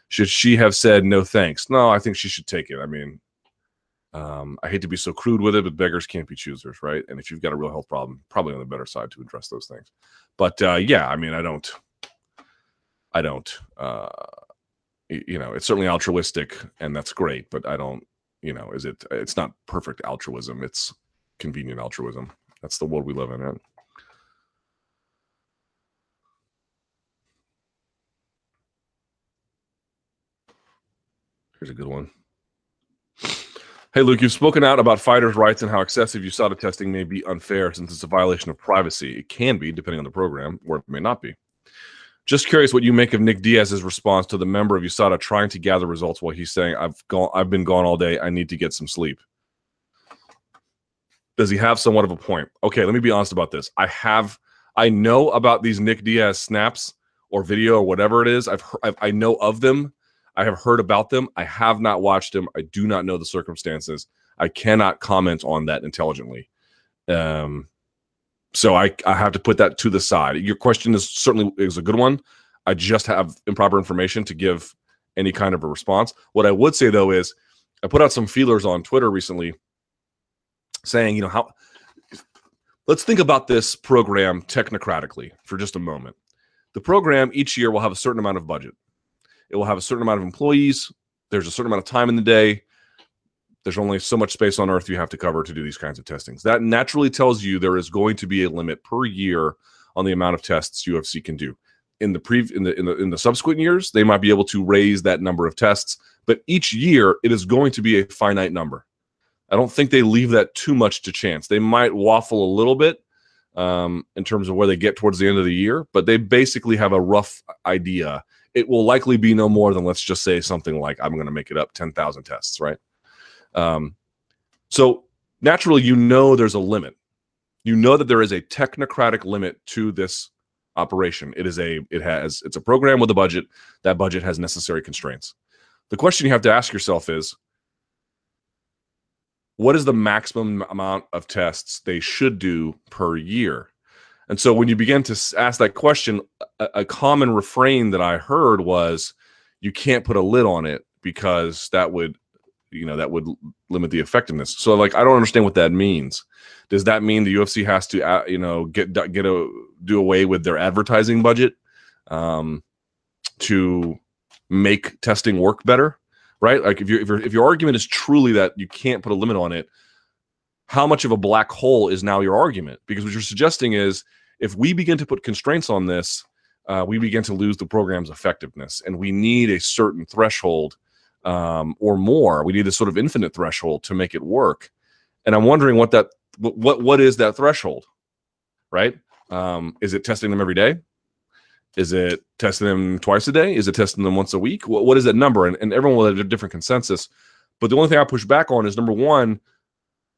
Should she have said no thanks? No, I think she should take it. I mean, um, I hate to be so crude with it, but beggars can't be choosers, right? And if you've got a real health problem, probably on the better side to address those things. But uh, yeah, I mean, I don't, I don't, uh, you know, it's certainly altruistic, and that's great. But I don't, you know, is it? It's not perfect altruism. It's convenient altruism. That's the world we live in, right? Here's a good one. Hey, Luke, you've spoken out about fighters' rights and how excessive USADA testing may be unfair since it's a violation of privacy. It can be, depending on the program, or it may not be. Just curious what you make of Nick Diaz's response to the member of USADA trying to gather results while he's saying, "I've gone, I've been gone all day. I need to get some sleep." Does he have somewhat of a point? Okay, let me be honest about this. I have, I know about these Nick Diaz snaps or video or whatever it is. I've, I've I know of them I have heard about them. I have not watched them. I do not know the circumstances. I cannot comment on that intelligently. Um, so I, I have to put that to the side. Your question is certainly is a good one. I just have improper information to give any kind of a response. What I would say though is I put out some feelers on Twitter recently saying, you know, how let's think about this program technocratically for just a moment. The program each year will have a certain amount of budget. It will have a certain amount of employees. There's a certain amount of time in the day. There's only so much space on Earth you have to cover to do these kinds of testings. That naturally tells you there is going to be a limit per year on the amount of tests UFC can do. In the pre in the in the in the subsequent years, they might be able to raise that number of tests, but each year it is going to be a finite number. I don't think they leave that too much to chance. They might waffle a little bit um, in terms of where they get towards the end of the year, but they basically have a rough idea it will likely be no more than let's just say something like I'm going to make it up 10,000 tests, right? Um, so naturally, you know there's a limit. You know that there is a technocratic limit to this operation. It is a it has it's a program with a budget. That budget has necessary constraints. The question you have to ask yourself is what is the maximum amount of tests they should do per year? And so when you begin to ask that question, a, a, common refrain that I heard was, "You can't put a lid on it because that would, you know, that would limit the effectiveness." So like, I don't understand what that means. Does that mean the UFC has to, uh, you know, get get a do away with their advertising budget um, to make testing work better? Right? Like if, you if, your if your argument is truly that you can't put a limit on it, how much of a black hole is now your argument? Because what you're suggesting is if we begin to put constraints on this, uh, we begin to lose the program's effectiveness, and we need a certain threshold um, or more. We need a sort of infinite threshold to make it work. And I'm wondering what that what what is that threshold, right? Um, is it testing them every day? Is it testing them twice a day? Is it testing them once a week? what, what is that number? And, and everyone will have a different consensus. But the only thing I push back on is number one,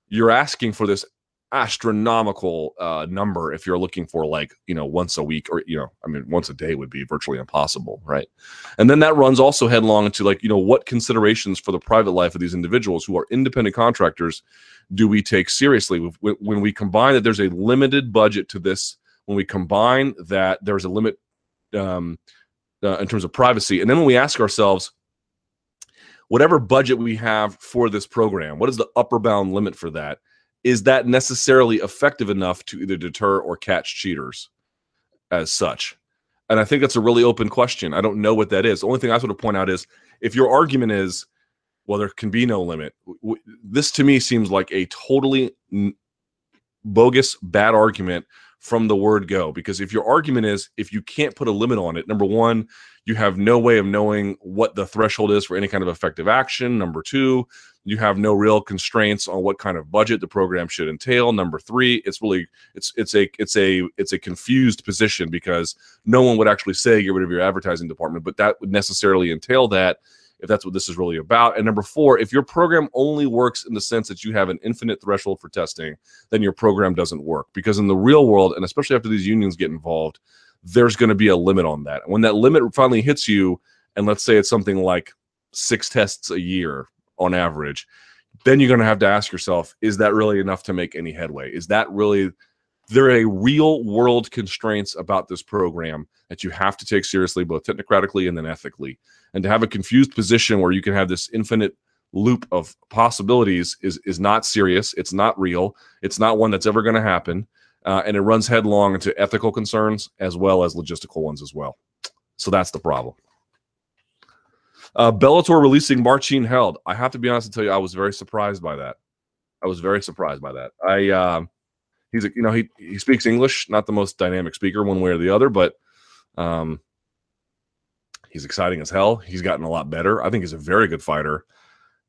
you're asking for this astronomical uh, number if you're looking for like you know once a week or you know i mean once a day would be virtually impossible right? And then that runs also headlong into like you know what considerations for the private life of these individuals who are independent contractors do we take seriously when we combine that there's a limited budget to this when we combine that there's a limit um, uh, in terms of privacy and then when we ask ourselves whatever budget we have for this program what is the upper bound limit for that is that necessarily effective enough to either deter or catch cheaters as such? And I think that's a really open question. I don't know what that is. The only thing I sort of point out is if your argument is, well, there can be no limit, this to me seems like a totally bogus, bad argument from the word go. Because if your argument is if you can't put a limit on it, number one, you have no way of knowing what the threshold is for any kind of effective action. Number two, you have no real constraints on what kind of budget the program should entail number three it's really it's it's a it's a it's a confused position because no one would actually say get rid of your advertising department but that would necessarily entail that if that's what this is really about. And number four if your program only works in the sense that you have an infinite threshold for testing then your program doesn't work. Because in the real world and especially after these unions get involved there's going to be a limit on that. And when that limit finally hits you and let's say it's something like six tests a year on average, then you're going to have to ask yourself, is that really enough to make any headway? Is that really there are real world constraints about this program that you have to take seriously, both technocratically and then ethically. And to have a confused position where you can have this infinite loop of possibilities is is not serious. It's not real. It's not one that's ever going to happen, uh, and it runs headlong into ethical concerns as well as logistical ones as well. So that's the problem. Uh, Bellator releasing Marcin Held. I have to be honest and tell you, I was very surprised by that. I was very surprised by that. I uh, he's you know he he speaks English, not the most dynamic speaker one way or the other, but um, he's exciting as hell. He's gotten a lot better. I think he's a very good fighter.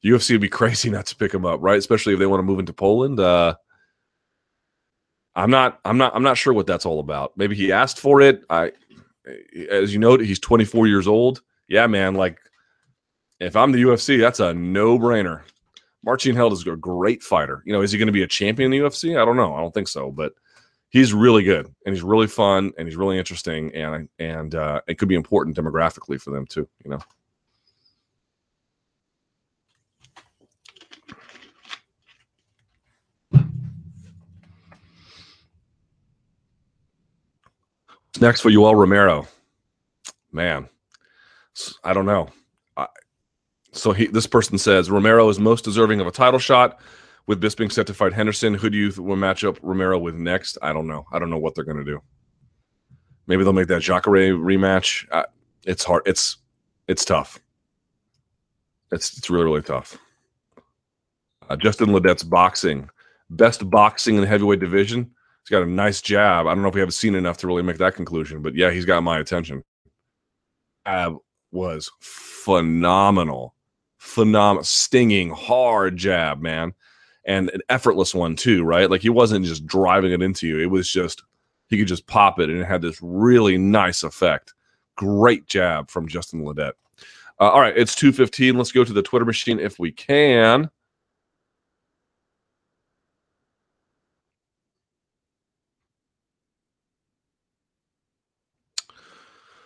UFC would be crazy not to pick him up, right? Especially if they want to move into Poland. Uh, I'm not. I'm not. I'm not sure what that's all about. Maybe he asked for it. I, as you know, he's 24 years old. Yeah, man. Like if I'm the UFC, that's a no Marcin Held is a great fighter. You know, is he going to be a champion in the UFC? I don't know. I don't think so, but he's really good and he's really fun and he's really interesting and and uh, it could be important demographically for them too. You know. Next for Yoel Romero, man, I don't know so he, this person says Romero is most deserving of a title shot. With Bisping set to fight Henderson, who do you will match up Romero with next? I don't know. I don't know what they're going to do. Maybe they'll make that Jacare rematch. Uh, it's hard. It's it's tough. It's it's really really tough. Uh, Justin Ledet's boxing, best boxing in the heavyweight division. He's got a nice jab. I don't know if we haven't seen enough to really make that conclusion, but yeah, he's got my attention. Ab was phenomenal phenomenal, stinging, hard jab, man, and an effortless one too, right? Like he wasn't just driving it into you; it was just he could just pop it, and it had this really nice effect. Great jab from Justin Ledet. Uh, all right, it's two fifteen. Let's go to the Twitter machine if we can.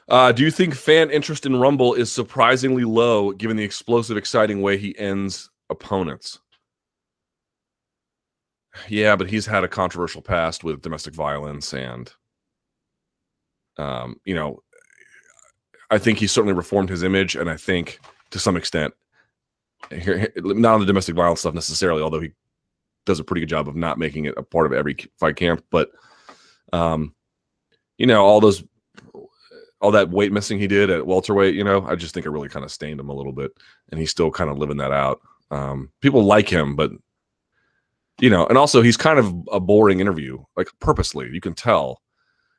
Uh, do you think fan interest in Rumble is surprisingly low given the explosive, exciting way he ends opponents? Yeah, but he's had a controversial past with domestic violence and um, you know, I think he certainly reformed his image, and I think to some extent, not on the domestic violence stuff necessarily, although he does a pretty good job of not making it a part of every fight camp. But, um, you know, all those all that weight missing he did at welterweight, you know, I just think it really kind of stained him a little bit, and he's still kind of living that out. Um, people like him, but you know, and also he's kind of a boring interview, like purposely. You can tell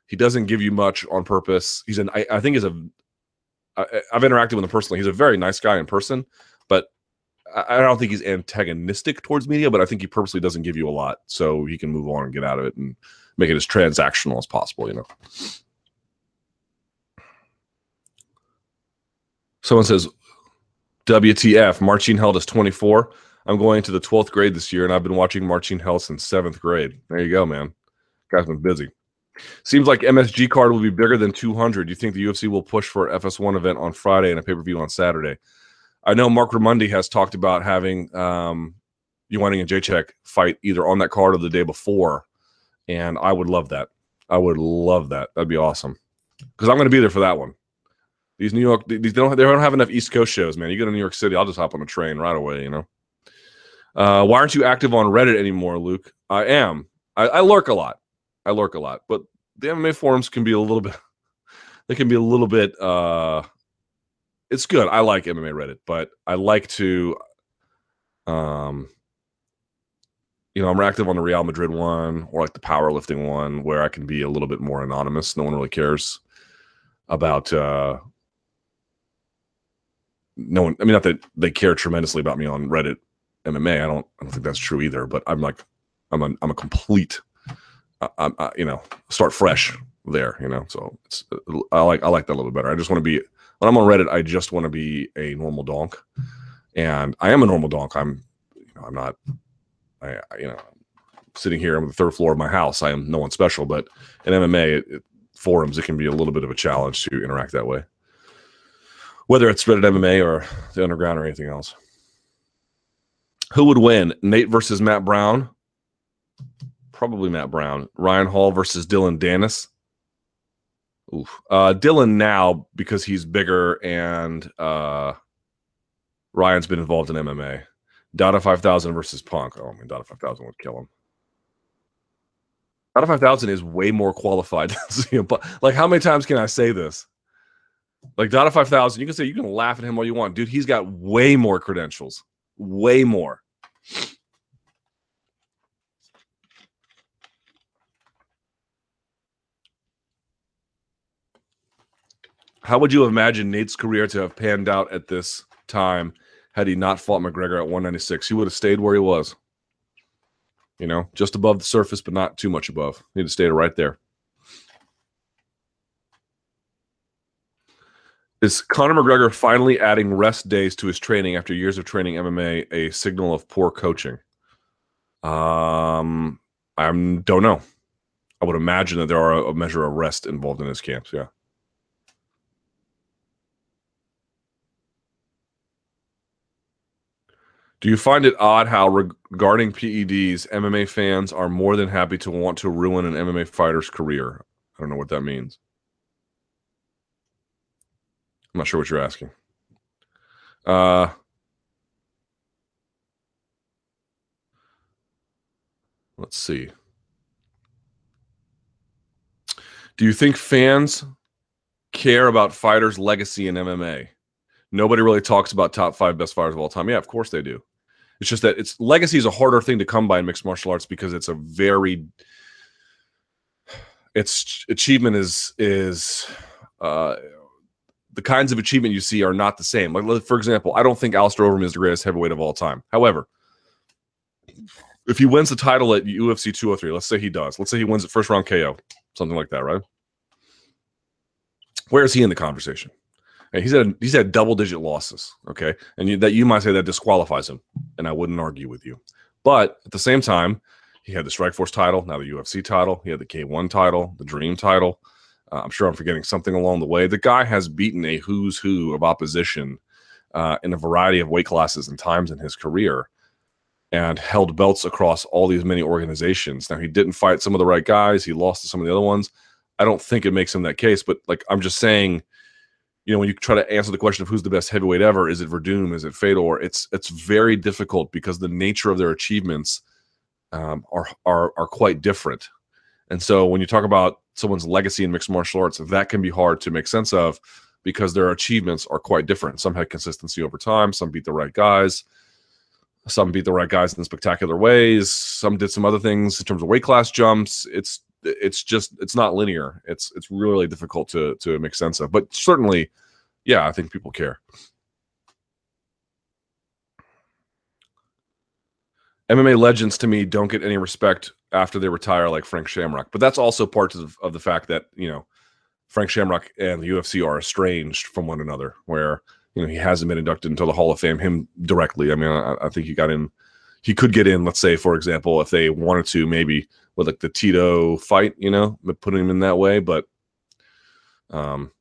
he doesn't give you much on purpose. He's an, I, I think he's a, I, I've interacted with him personally. He's a very nice guy in person, but I, I don't think he's antagonistic towards media. But I think he purposely doesn't give you a lot, so he can move on and get out of it and make it as transactional as possible. You know. Someone says, WTF, Marcin Held is 24. I'm going to the 12th grade this year, and I've been watching Marcin Held since seventh grade. There you go, man. Guy's been busy. Seems like MSG card will be bigger than 200. Do you think the UFC will push for FS1 event on Friday and a pay per view on Saturday? I know Mark Raimondi has talked about having um, Ioane and Jacek fight either on that card or the day before, and I would love that. I would love that. That'd be awesome because I'm going to be there for that one. These New York, these they don't, they don't have enough East Coast shows, man. You go to New York City, I'll just hop on a train right away. You know. Uh, why aren't you active on Reddit anymore, Luke? I am. I, I lurk a lot. I lurk a lot, but the MMA forums can be a little bit. They can be a little bit. uh It's good. I like MMA Reddit, but I like to. Um, you know, I'm active on the Real Madrid one or like the powerlifting one where I can be a little bit more anonymous. No one really cares about uh no one I mean not that they care tremendously about me on Reddit MMA. I don't I don't think that's true either, but I'm like I'm a I'm a complete I, I, you know, start fresh there, you know. So it's I like I like that a little bit better. I just want to be when I'm on Reddit, I just want to be a normal donk. And I am a normal donk. I'm you know, I'm not I, I, you know, sitting here on the third floor of my house. I am no one special, but in MMA it, it, forums, it can be a little bit of a challenge to interact that way, whether it's Reddit MMA or the underground or anything else. Who would win, Nate versus Matt Brown? Probably Matt Brown. Ryan Hall versus Dillon Danis. Oof. Uh, Dillon now because he's bigger and uh, Ryan's been involved in MMA. Dada 5000 versus Punk. Oh, I mean, Dada 5000 would kill him. Dada 5000 is way more qualified than CM Punk. Like, how many times can I say this? Like, Dada 5000, you can say, you can laugh at him all you want. Dude, he's got way more credentials. Way more. How would you imagine Nate's career to have panned out at this time had he not fought McGregor at 196. He would have stayed where he was. You know, just above the surface, but not too much above. He'd have stayed right there. Is Conor McGregor finally adding rest days to his training after years of training MMA a signal of poor coaching? Um, I don't know. I would imagine that there are a measure of rest involved in his camps. Yeah. Do you find it odd how, regarding PEDs, MMA fans are more than happy to want to ruin an MMA fighter's career? I don't know what that means. I'm not sure what you're asking. Uh, let's see. Do you think fans care about fighters' legacy in MMA? Nobody really talks about top five best fighters of all time. Yeah, of course they do. It's just that it's legacy is a harder thing to come by in mixed martial arts because it's a very its achievement is is uh the kinds of achievement you see are not the same. Like for example, I don't think Alistair Overeem is the greatest heavyweight of all time. However, if he wins the title at UFC 203, let's say he does. Let's say he wins the first round KO, something like that, right? Where is he in the conversation? he's had he's had double digit losses. Okay, and you, that you might say that disqualifies him, and I wouldn't argue with you. But at the same time, he had the Strikeforce title, now the UFC title. He had the K1 title, the Dream title. Uh, I'm sure I'm forgetting something along the way. The guy has beaten a who's who of opposition uh, in a variety of weight classes and times in his career, and held belts across all these many organizations. Now he didn't fight some of the right guys. He lost to some of the other ones. I don't think it makes him that case, but like I'm just saying you know, when you try to answer the question of who's the best heavyweight ever, is it Werdum? Is it Fedor? It's it's very difficult because the nature of their achievements um, are are are quite different. And so when you talk about someone's legacy in mixed martial arts, that can be hard to make sense of because their achievements are quite different. Some had consistency over time, some beat the right guys, some beat the right guys in spectacular ways, some did some other things in terms of weight class jumps. It's it's just it's not linear. It's it's really difficult to to make sense of. But certainly, yeah, I think people care. MMA legends to me don't get any respect after they retire like Frank Shamrock. But that's also part of, of the fact that, you know, Frank Shamrock and the UFC are estranged from one another, where you know, he hasn't been inducted into the Hall of Fame him directly. I mean, I, I think he got in. He could get in. Let's say, for example, if they wanted to, maybe with like the Tito fight, you know, putting him in that way. But um,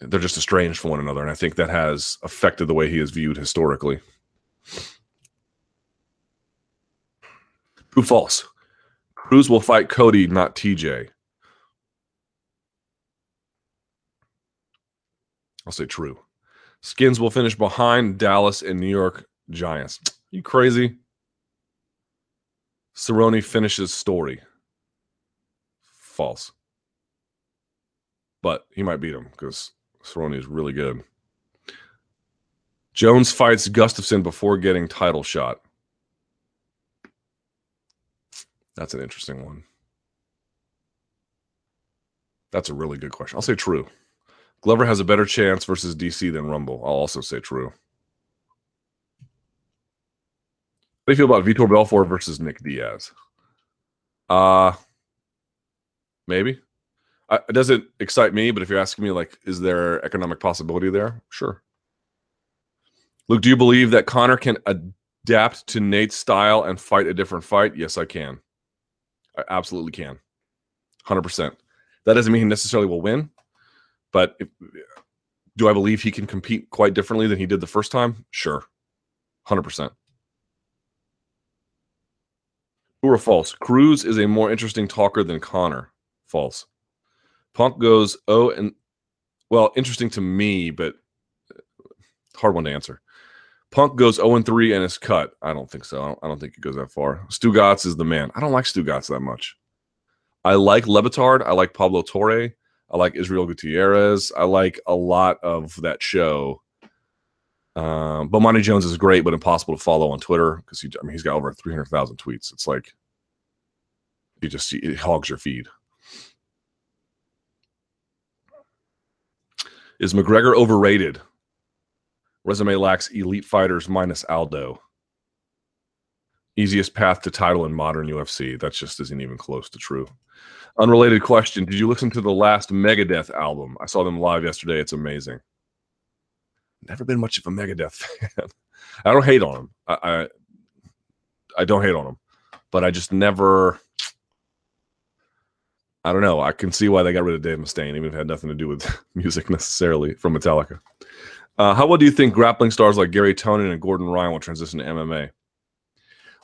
they're just estranged from one another, and I think that has affected the way he is viewed historically. True false? Cruz will fight Cody, not TJ. I'll say true. Skins will finish behind Dallas and New York Giants. You crazy? Cerrone finishes story. False. But he might beat him because Cerrone is really good. Jones fights Gustafsson before getting title shot. That's an interesting one. That's a really good question. I'll say true. Glover has a better chance versus DC than Rumble. I'll also say true. How do you feel about Vitor Belfort versus Nick Diaz? Uh maybe. I, it doesn't excite me, but if you're asking me, like, is there economic possibility there? Sure. Luke, do you believe that Conor can adapt to Nate's style and fight a different fight? Yes, I can. I absolutely can. 100%. That doesn't mean he necessarily will win, but if, do I believe he can compete quite differently than he did the first time? Sure. 100%. True or false? Cruz is a more interesting talker than Conor. False. Punk goes, oh, and well, interesting to me, but uh, hard one to answer. Punk goes 0 and 3 and is cut. I don't think so. I don't, I don't think it goes that far. Stugotz is the man. I don't like Stugotz that much. I like Le Batard. I like Pablo Torre. I like Israel Gutierrez. I like a lot of that show. Um, Bomani Jones is great, but impossible to follow on Twitter because he, I mean, he's got over 300,000 tweets. It's like you just see it hogs your feed. Is McGregor overrated? Resume lacks elite fighters minus Aldo. Easiest path to title in modern UFC. That just isn't even close to true. Unrelated question Did you listen to the last Megadeth album? I saw them live yesterday. It's amazing. Never been much of a Megadeth fan. I don't hate on them. I, I, I don't hate on them, but I just never. I don't know. I can see why they got rid of Dave Mustaine, even if it had nothing to do with music necessarily from Metallica. Uh, how well do you think grappling stars like Gary Tonon and Gordon Ryan will transition to MMA?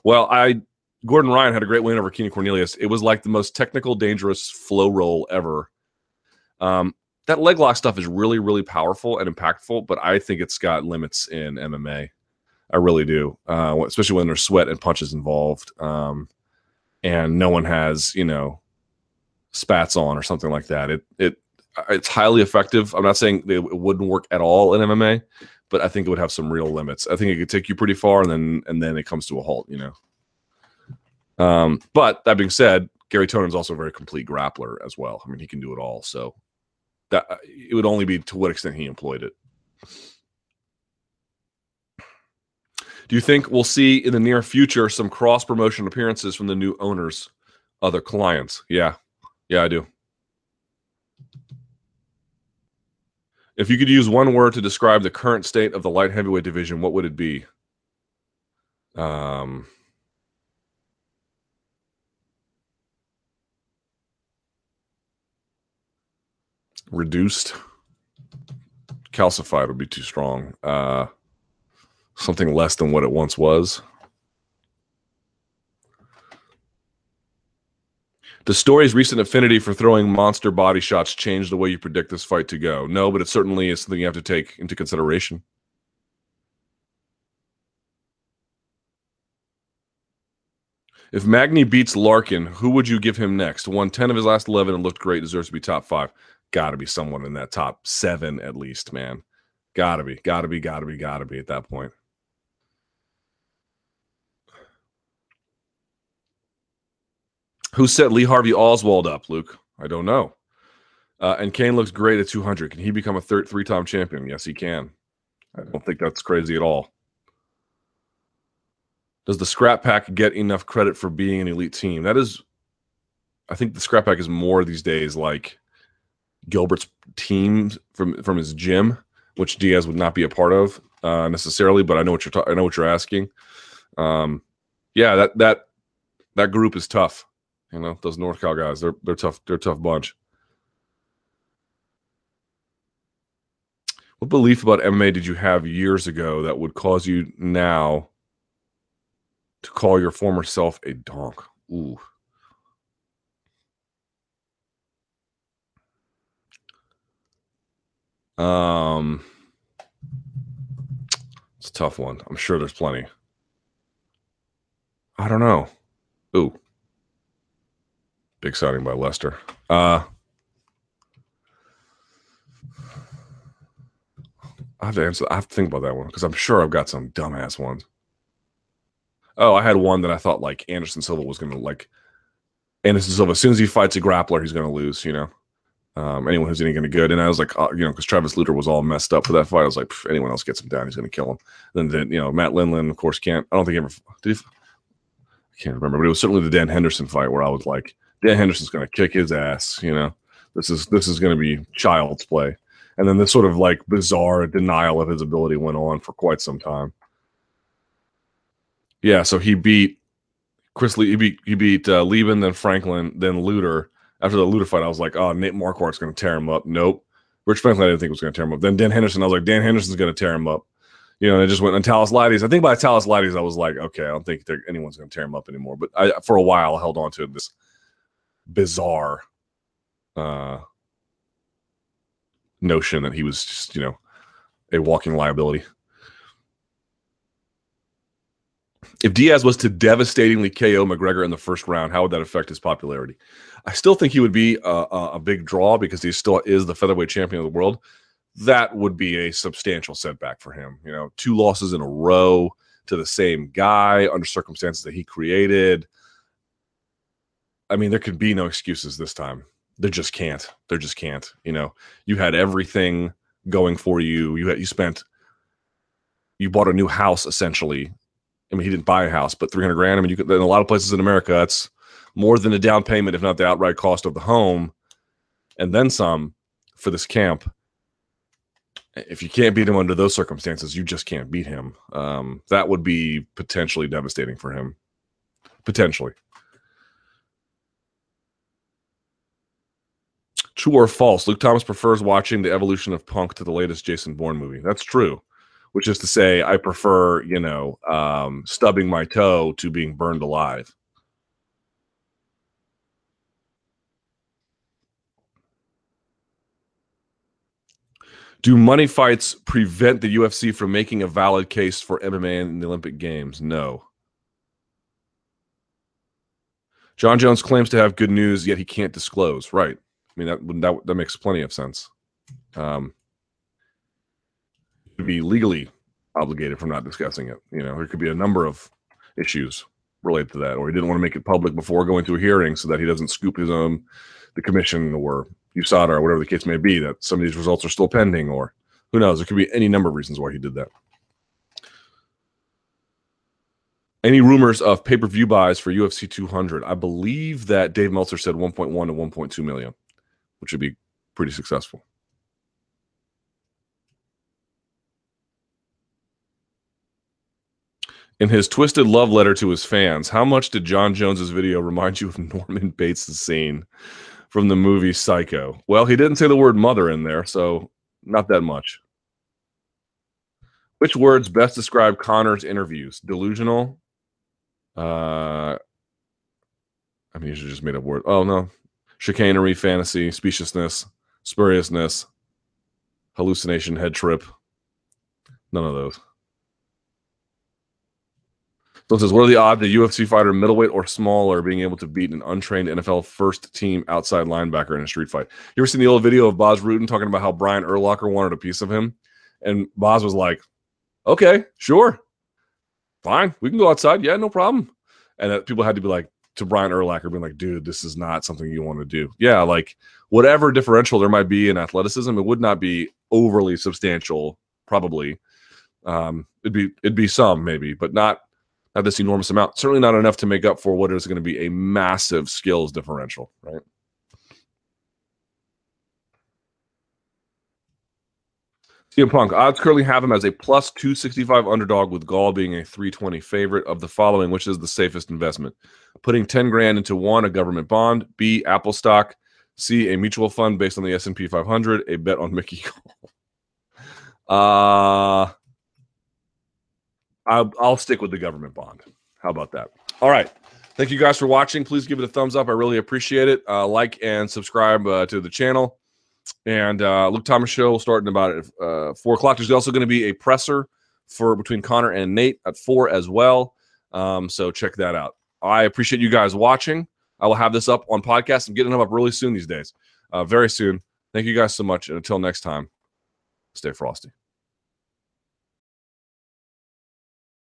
Well, I Gordon Ryan had a great win over Keenan Cornelius. It was like the most technical, dangerous flow roll ever. Um, that leg lock stuff is really, really powerful and impactful, but I think it's got limits in MMA. I really do, uh, especially when there's sweat and punches involved, um, and no one has you know spats on or something like that. It it it's highly effective. I'm not saying it wouldn't work at all in MMA, but I think it would have some real limits. I think it could take you pretty far, and then and then it comes to a halt. You know. Um, but that being said, Gary Tonon is also a very complete grappler as well. I mean, he can do it all. So that it would only be to what extent he employed it. Do you think we'll see in the near future some cross promotion appearances from the new owners, other clients? Yeah, yeah, I do. If you could use one word to describe the current state of the light heavyweight division, what would it be? Um, reduced. Calcified would be too strong. Uh, something less than what it once was. Does Story's recent affinity for throwing monster body shots change the way you predict this fight to go? No, but it certainly is something you have to take into consideration. If Magny beats Larkin, who would you give him next? Won 10 of his last 11 and looked great, deserves to be top five. Got to be someone in that top seven at least, man. Got to be, got to be, got to be, got to be at that point. Who set Lee Harvey Oswald up, Luke? I don't know. Uh, and Cain looks great at 200. Can he become a third three-time champion? Yes, he can. I don't think that's crazy at all. Does the Scrap Pack get enough credit for being an elite team? That is, I think the Scrap Pack is more these days like Gilbert's team from from his gym, which Diaz would not be a part of uh, necessarily. But I know what you're ta- I know what you're asking. Um, yeah, that that that group is tough. You know, those North Cal guys, they're they're tough. They're a tough bunch. What belief about MMA did you have years ago that would cause you now to call your former self a donk? Ooh. Um, it's a tough one. I'm sure there's plenty. I don't know. Ooh. Big signing by Leicester. Uh I have to answer. I have to think about that one because I'm sure I've got some dumbass ones. Oh, I had one that I thought like Anderson Silva was going to like. Anderson Silva, as soon as he fights a grappler, he's going to lose. You know, um, anyone who's any of good. And I was like, uh, you know, because Travis Lutter was all messed up for that fight. I was like, anyone else gets him down, he's going to kill him. Then, then you know, Matt Lindland, of course, can't. I don't think he ever did. He, I can't remember, but it was certainly the Dan Henderson fight where I was like, Dan Henderson's going to kick his ass. You know, this is this is going to be child's play. And then this sort of like bizarre denial of his ability went on for quite some time. Yeah, so he beat Chris Lee. He beat he beat uh, Leben, then Franklin, then Lutter. After the Lutter fight, I was like, oh, Nate Marquardt's going to tear him up. Nope. Rich Franklin, I didn't think was going to tear him up. Then Dan Henderson, I was like, Dan Henderson's going to tear him up. You know, and it just went on Thales Leites. I think by Thales Leites, I was like, okay, I don't think anyone's going to tear him up anymore. But I, for a while, I held on to this bizarre uh, notion that he was just, you know, a walking liability. If Diaz was to devastatingly KO McGregor in the first round, how would that affect his popularity? I still think he would be a, a, big draw because he still is the featherweight champion of the world. That would be a substantial setback for him. You know, two losses in a row to the same guy under circumstances that he created. I mean, there could be no excuses this time there just can't. There just can't. You know, you had everything going for you. You had you spent you bought a new house essentially. I mean, he didn't buy a house, but 300 grand. I mean, you could in a lot of places in America, that's more than the down payment, if not the outright cost of the home, and then some for this camp. If you can't beat him under those circumstances, you just can't beat him. Um, that would be potentially devastating for him. Potentially. True or false? Luke Thomas prefers watching the evolution of Punk to the latest Jason Bourne movie. That's true. Which is to say, I prefer, you know, um, stubbing my toe to being burned alive. Do money fights prevent the UFC from making a valid case for MMA in the Olympic Games? No. Jon Jones claims to have good news, yet he can't disclose. Right. I mean that that that makes plenty of sense. Um, be legally obligated from not discussing it. You know, there could be a number of issues related to that, or he didn't want to make it public before going to a hearing so that he doesn't scoop his own the commission or USADA or whatever the case may be. That some of these results are still pending, or who knows? There could be any number of reasons why he did that. Any rumors of pay per view buys for UFC 200? I believe that Dave Meltzer said 1.1 to 1.2 million which would be pretty successful. In his twisted love letter to his fans, how much did Jon Jones's video remind you of Norman Bates' scene from the movie Psycho? Well, he didn't say the word mother in there, so not that much. Which words best describe Conor's interviews? Delusional. Uh, I mean, you just made up word. Oh no, chicanery, fantasy, speciousness, spuriousness, hallucination, head trip. None of those. So it says, what are the odds a UFC fighter, middleweight or smaller, being able to beat an untrained NFL first team outside linebacker in a street fight? You ever seen the old video of Bas Rutten talking about how Brian Urlacher wanted a piece of him? And Boz was like, okay, sure. Fine. We can go outside. Yeah, no problem. And people had to be like, to Brian Urlacher being like, dude, this is not something you want to do. Yeah, like whatever differential there might be in athleticism, it would not be overly substantial, probably. Um, it'd be it'd be some maybe, but not not this enormous amount. Certainly not enough to make up for what is going to be a massive skills differential, right? CM Punk odds currently have him as a plus 265 underdog with Gall being a 320 favorite of the following, which is the safest investment. Putting 10 grand into one, a government bond, B, Apple stock, C, a mutual fund based on the S&P 500, a bet on Mickey Gall. uh, I'll, I'll stick with the government bond. How about that? All right. Thank you guys for watching. Please give it a thumbs up. I really appreciate it. Uh, like and subscribe uh, to the channel. And uh, Luke Thomas show will start in about uh, four o'clock. There's also going to be a presser for between Conor and Nate at four as well. Um, so check that out. I appreciate you guys watching. I will have this up on podcast. I'm getting them up really soon these days, uh, very soon. Thank you guys so much. And until next time, stay frosty.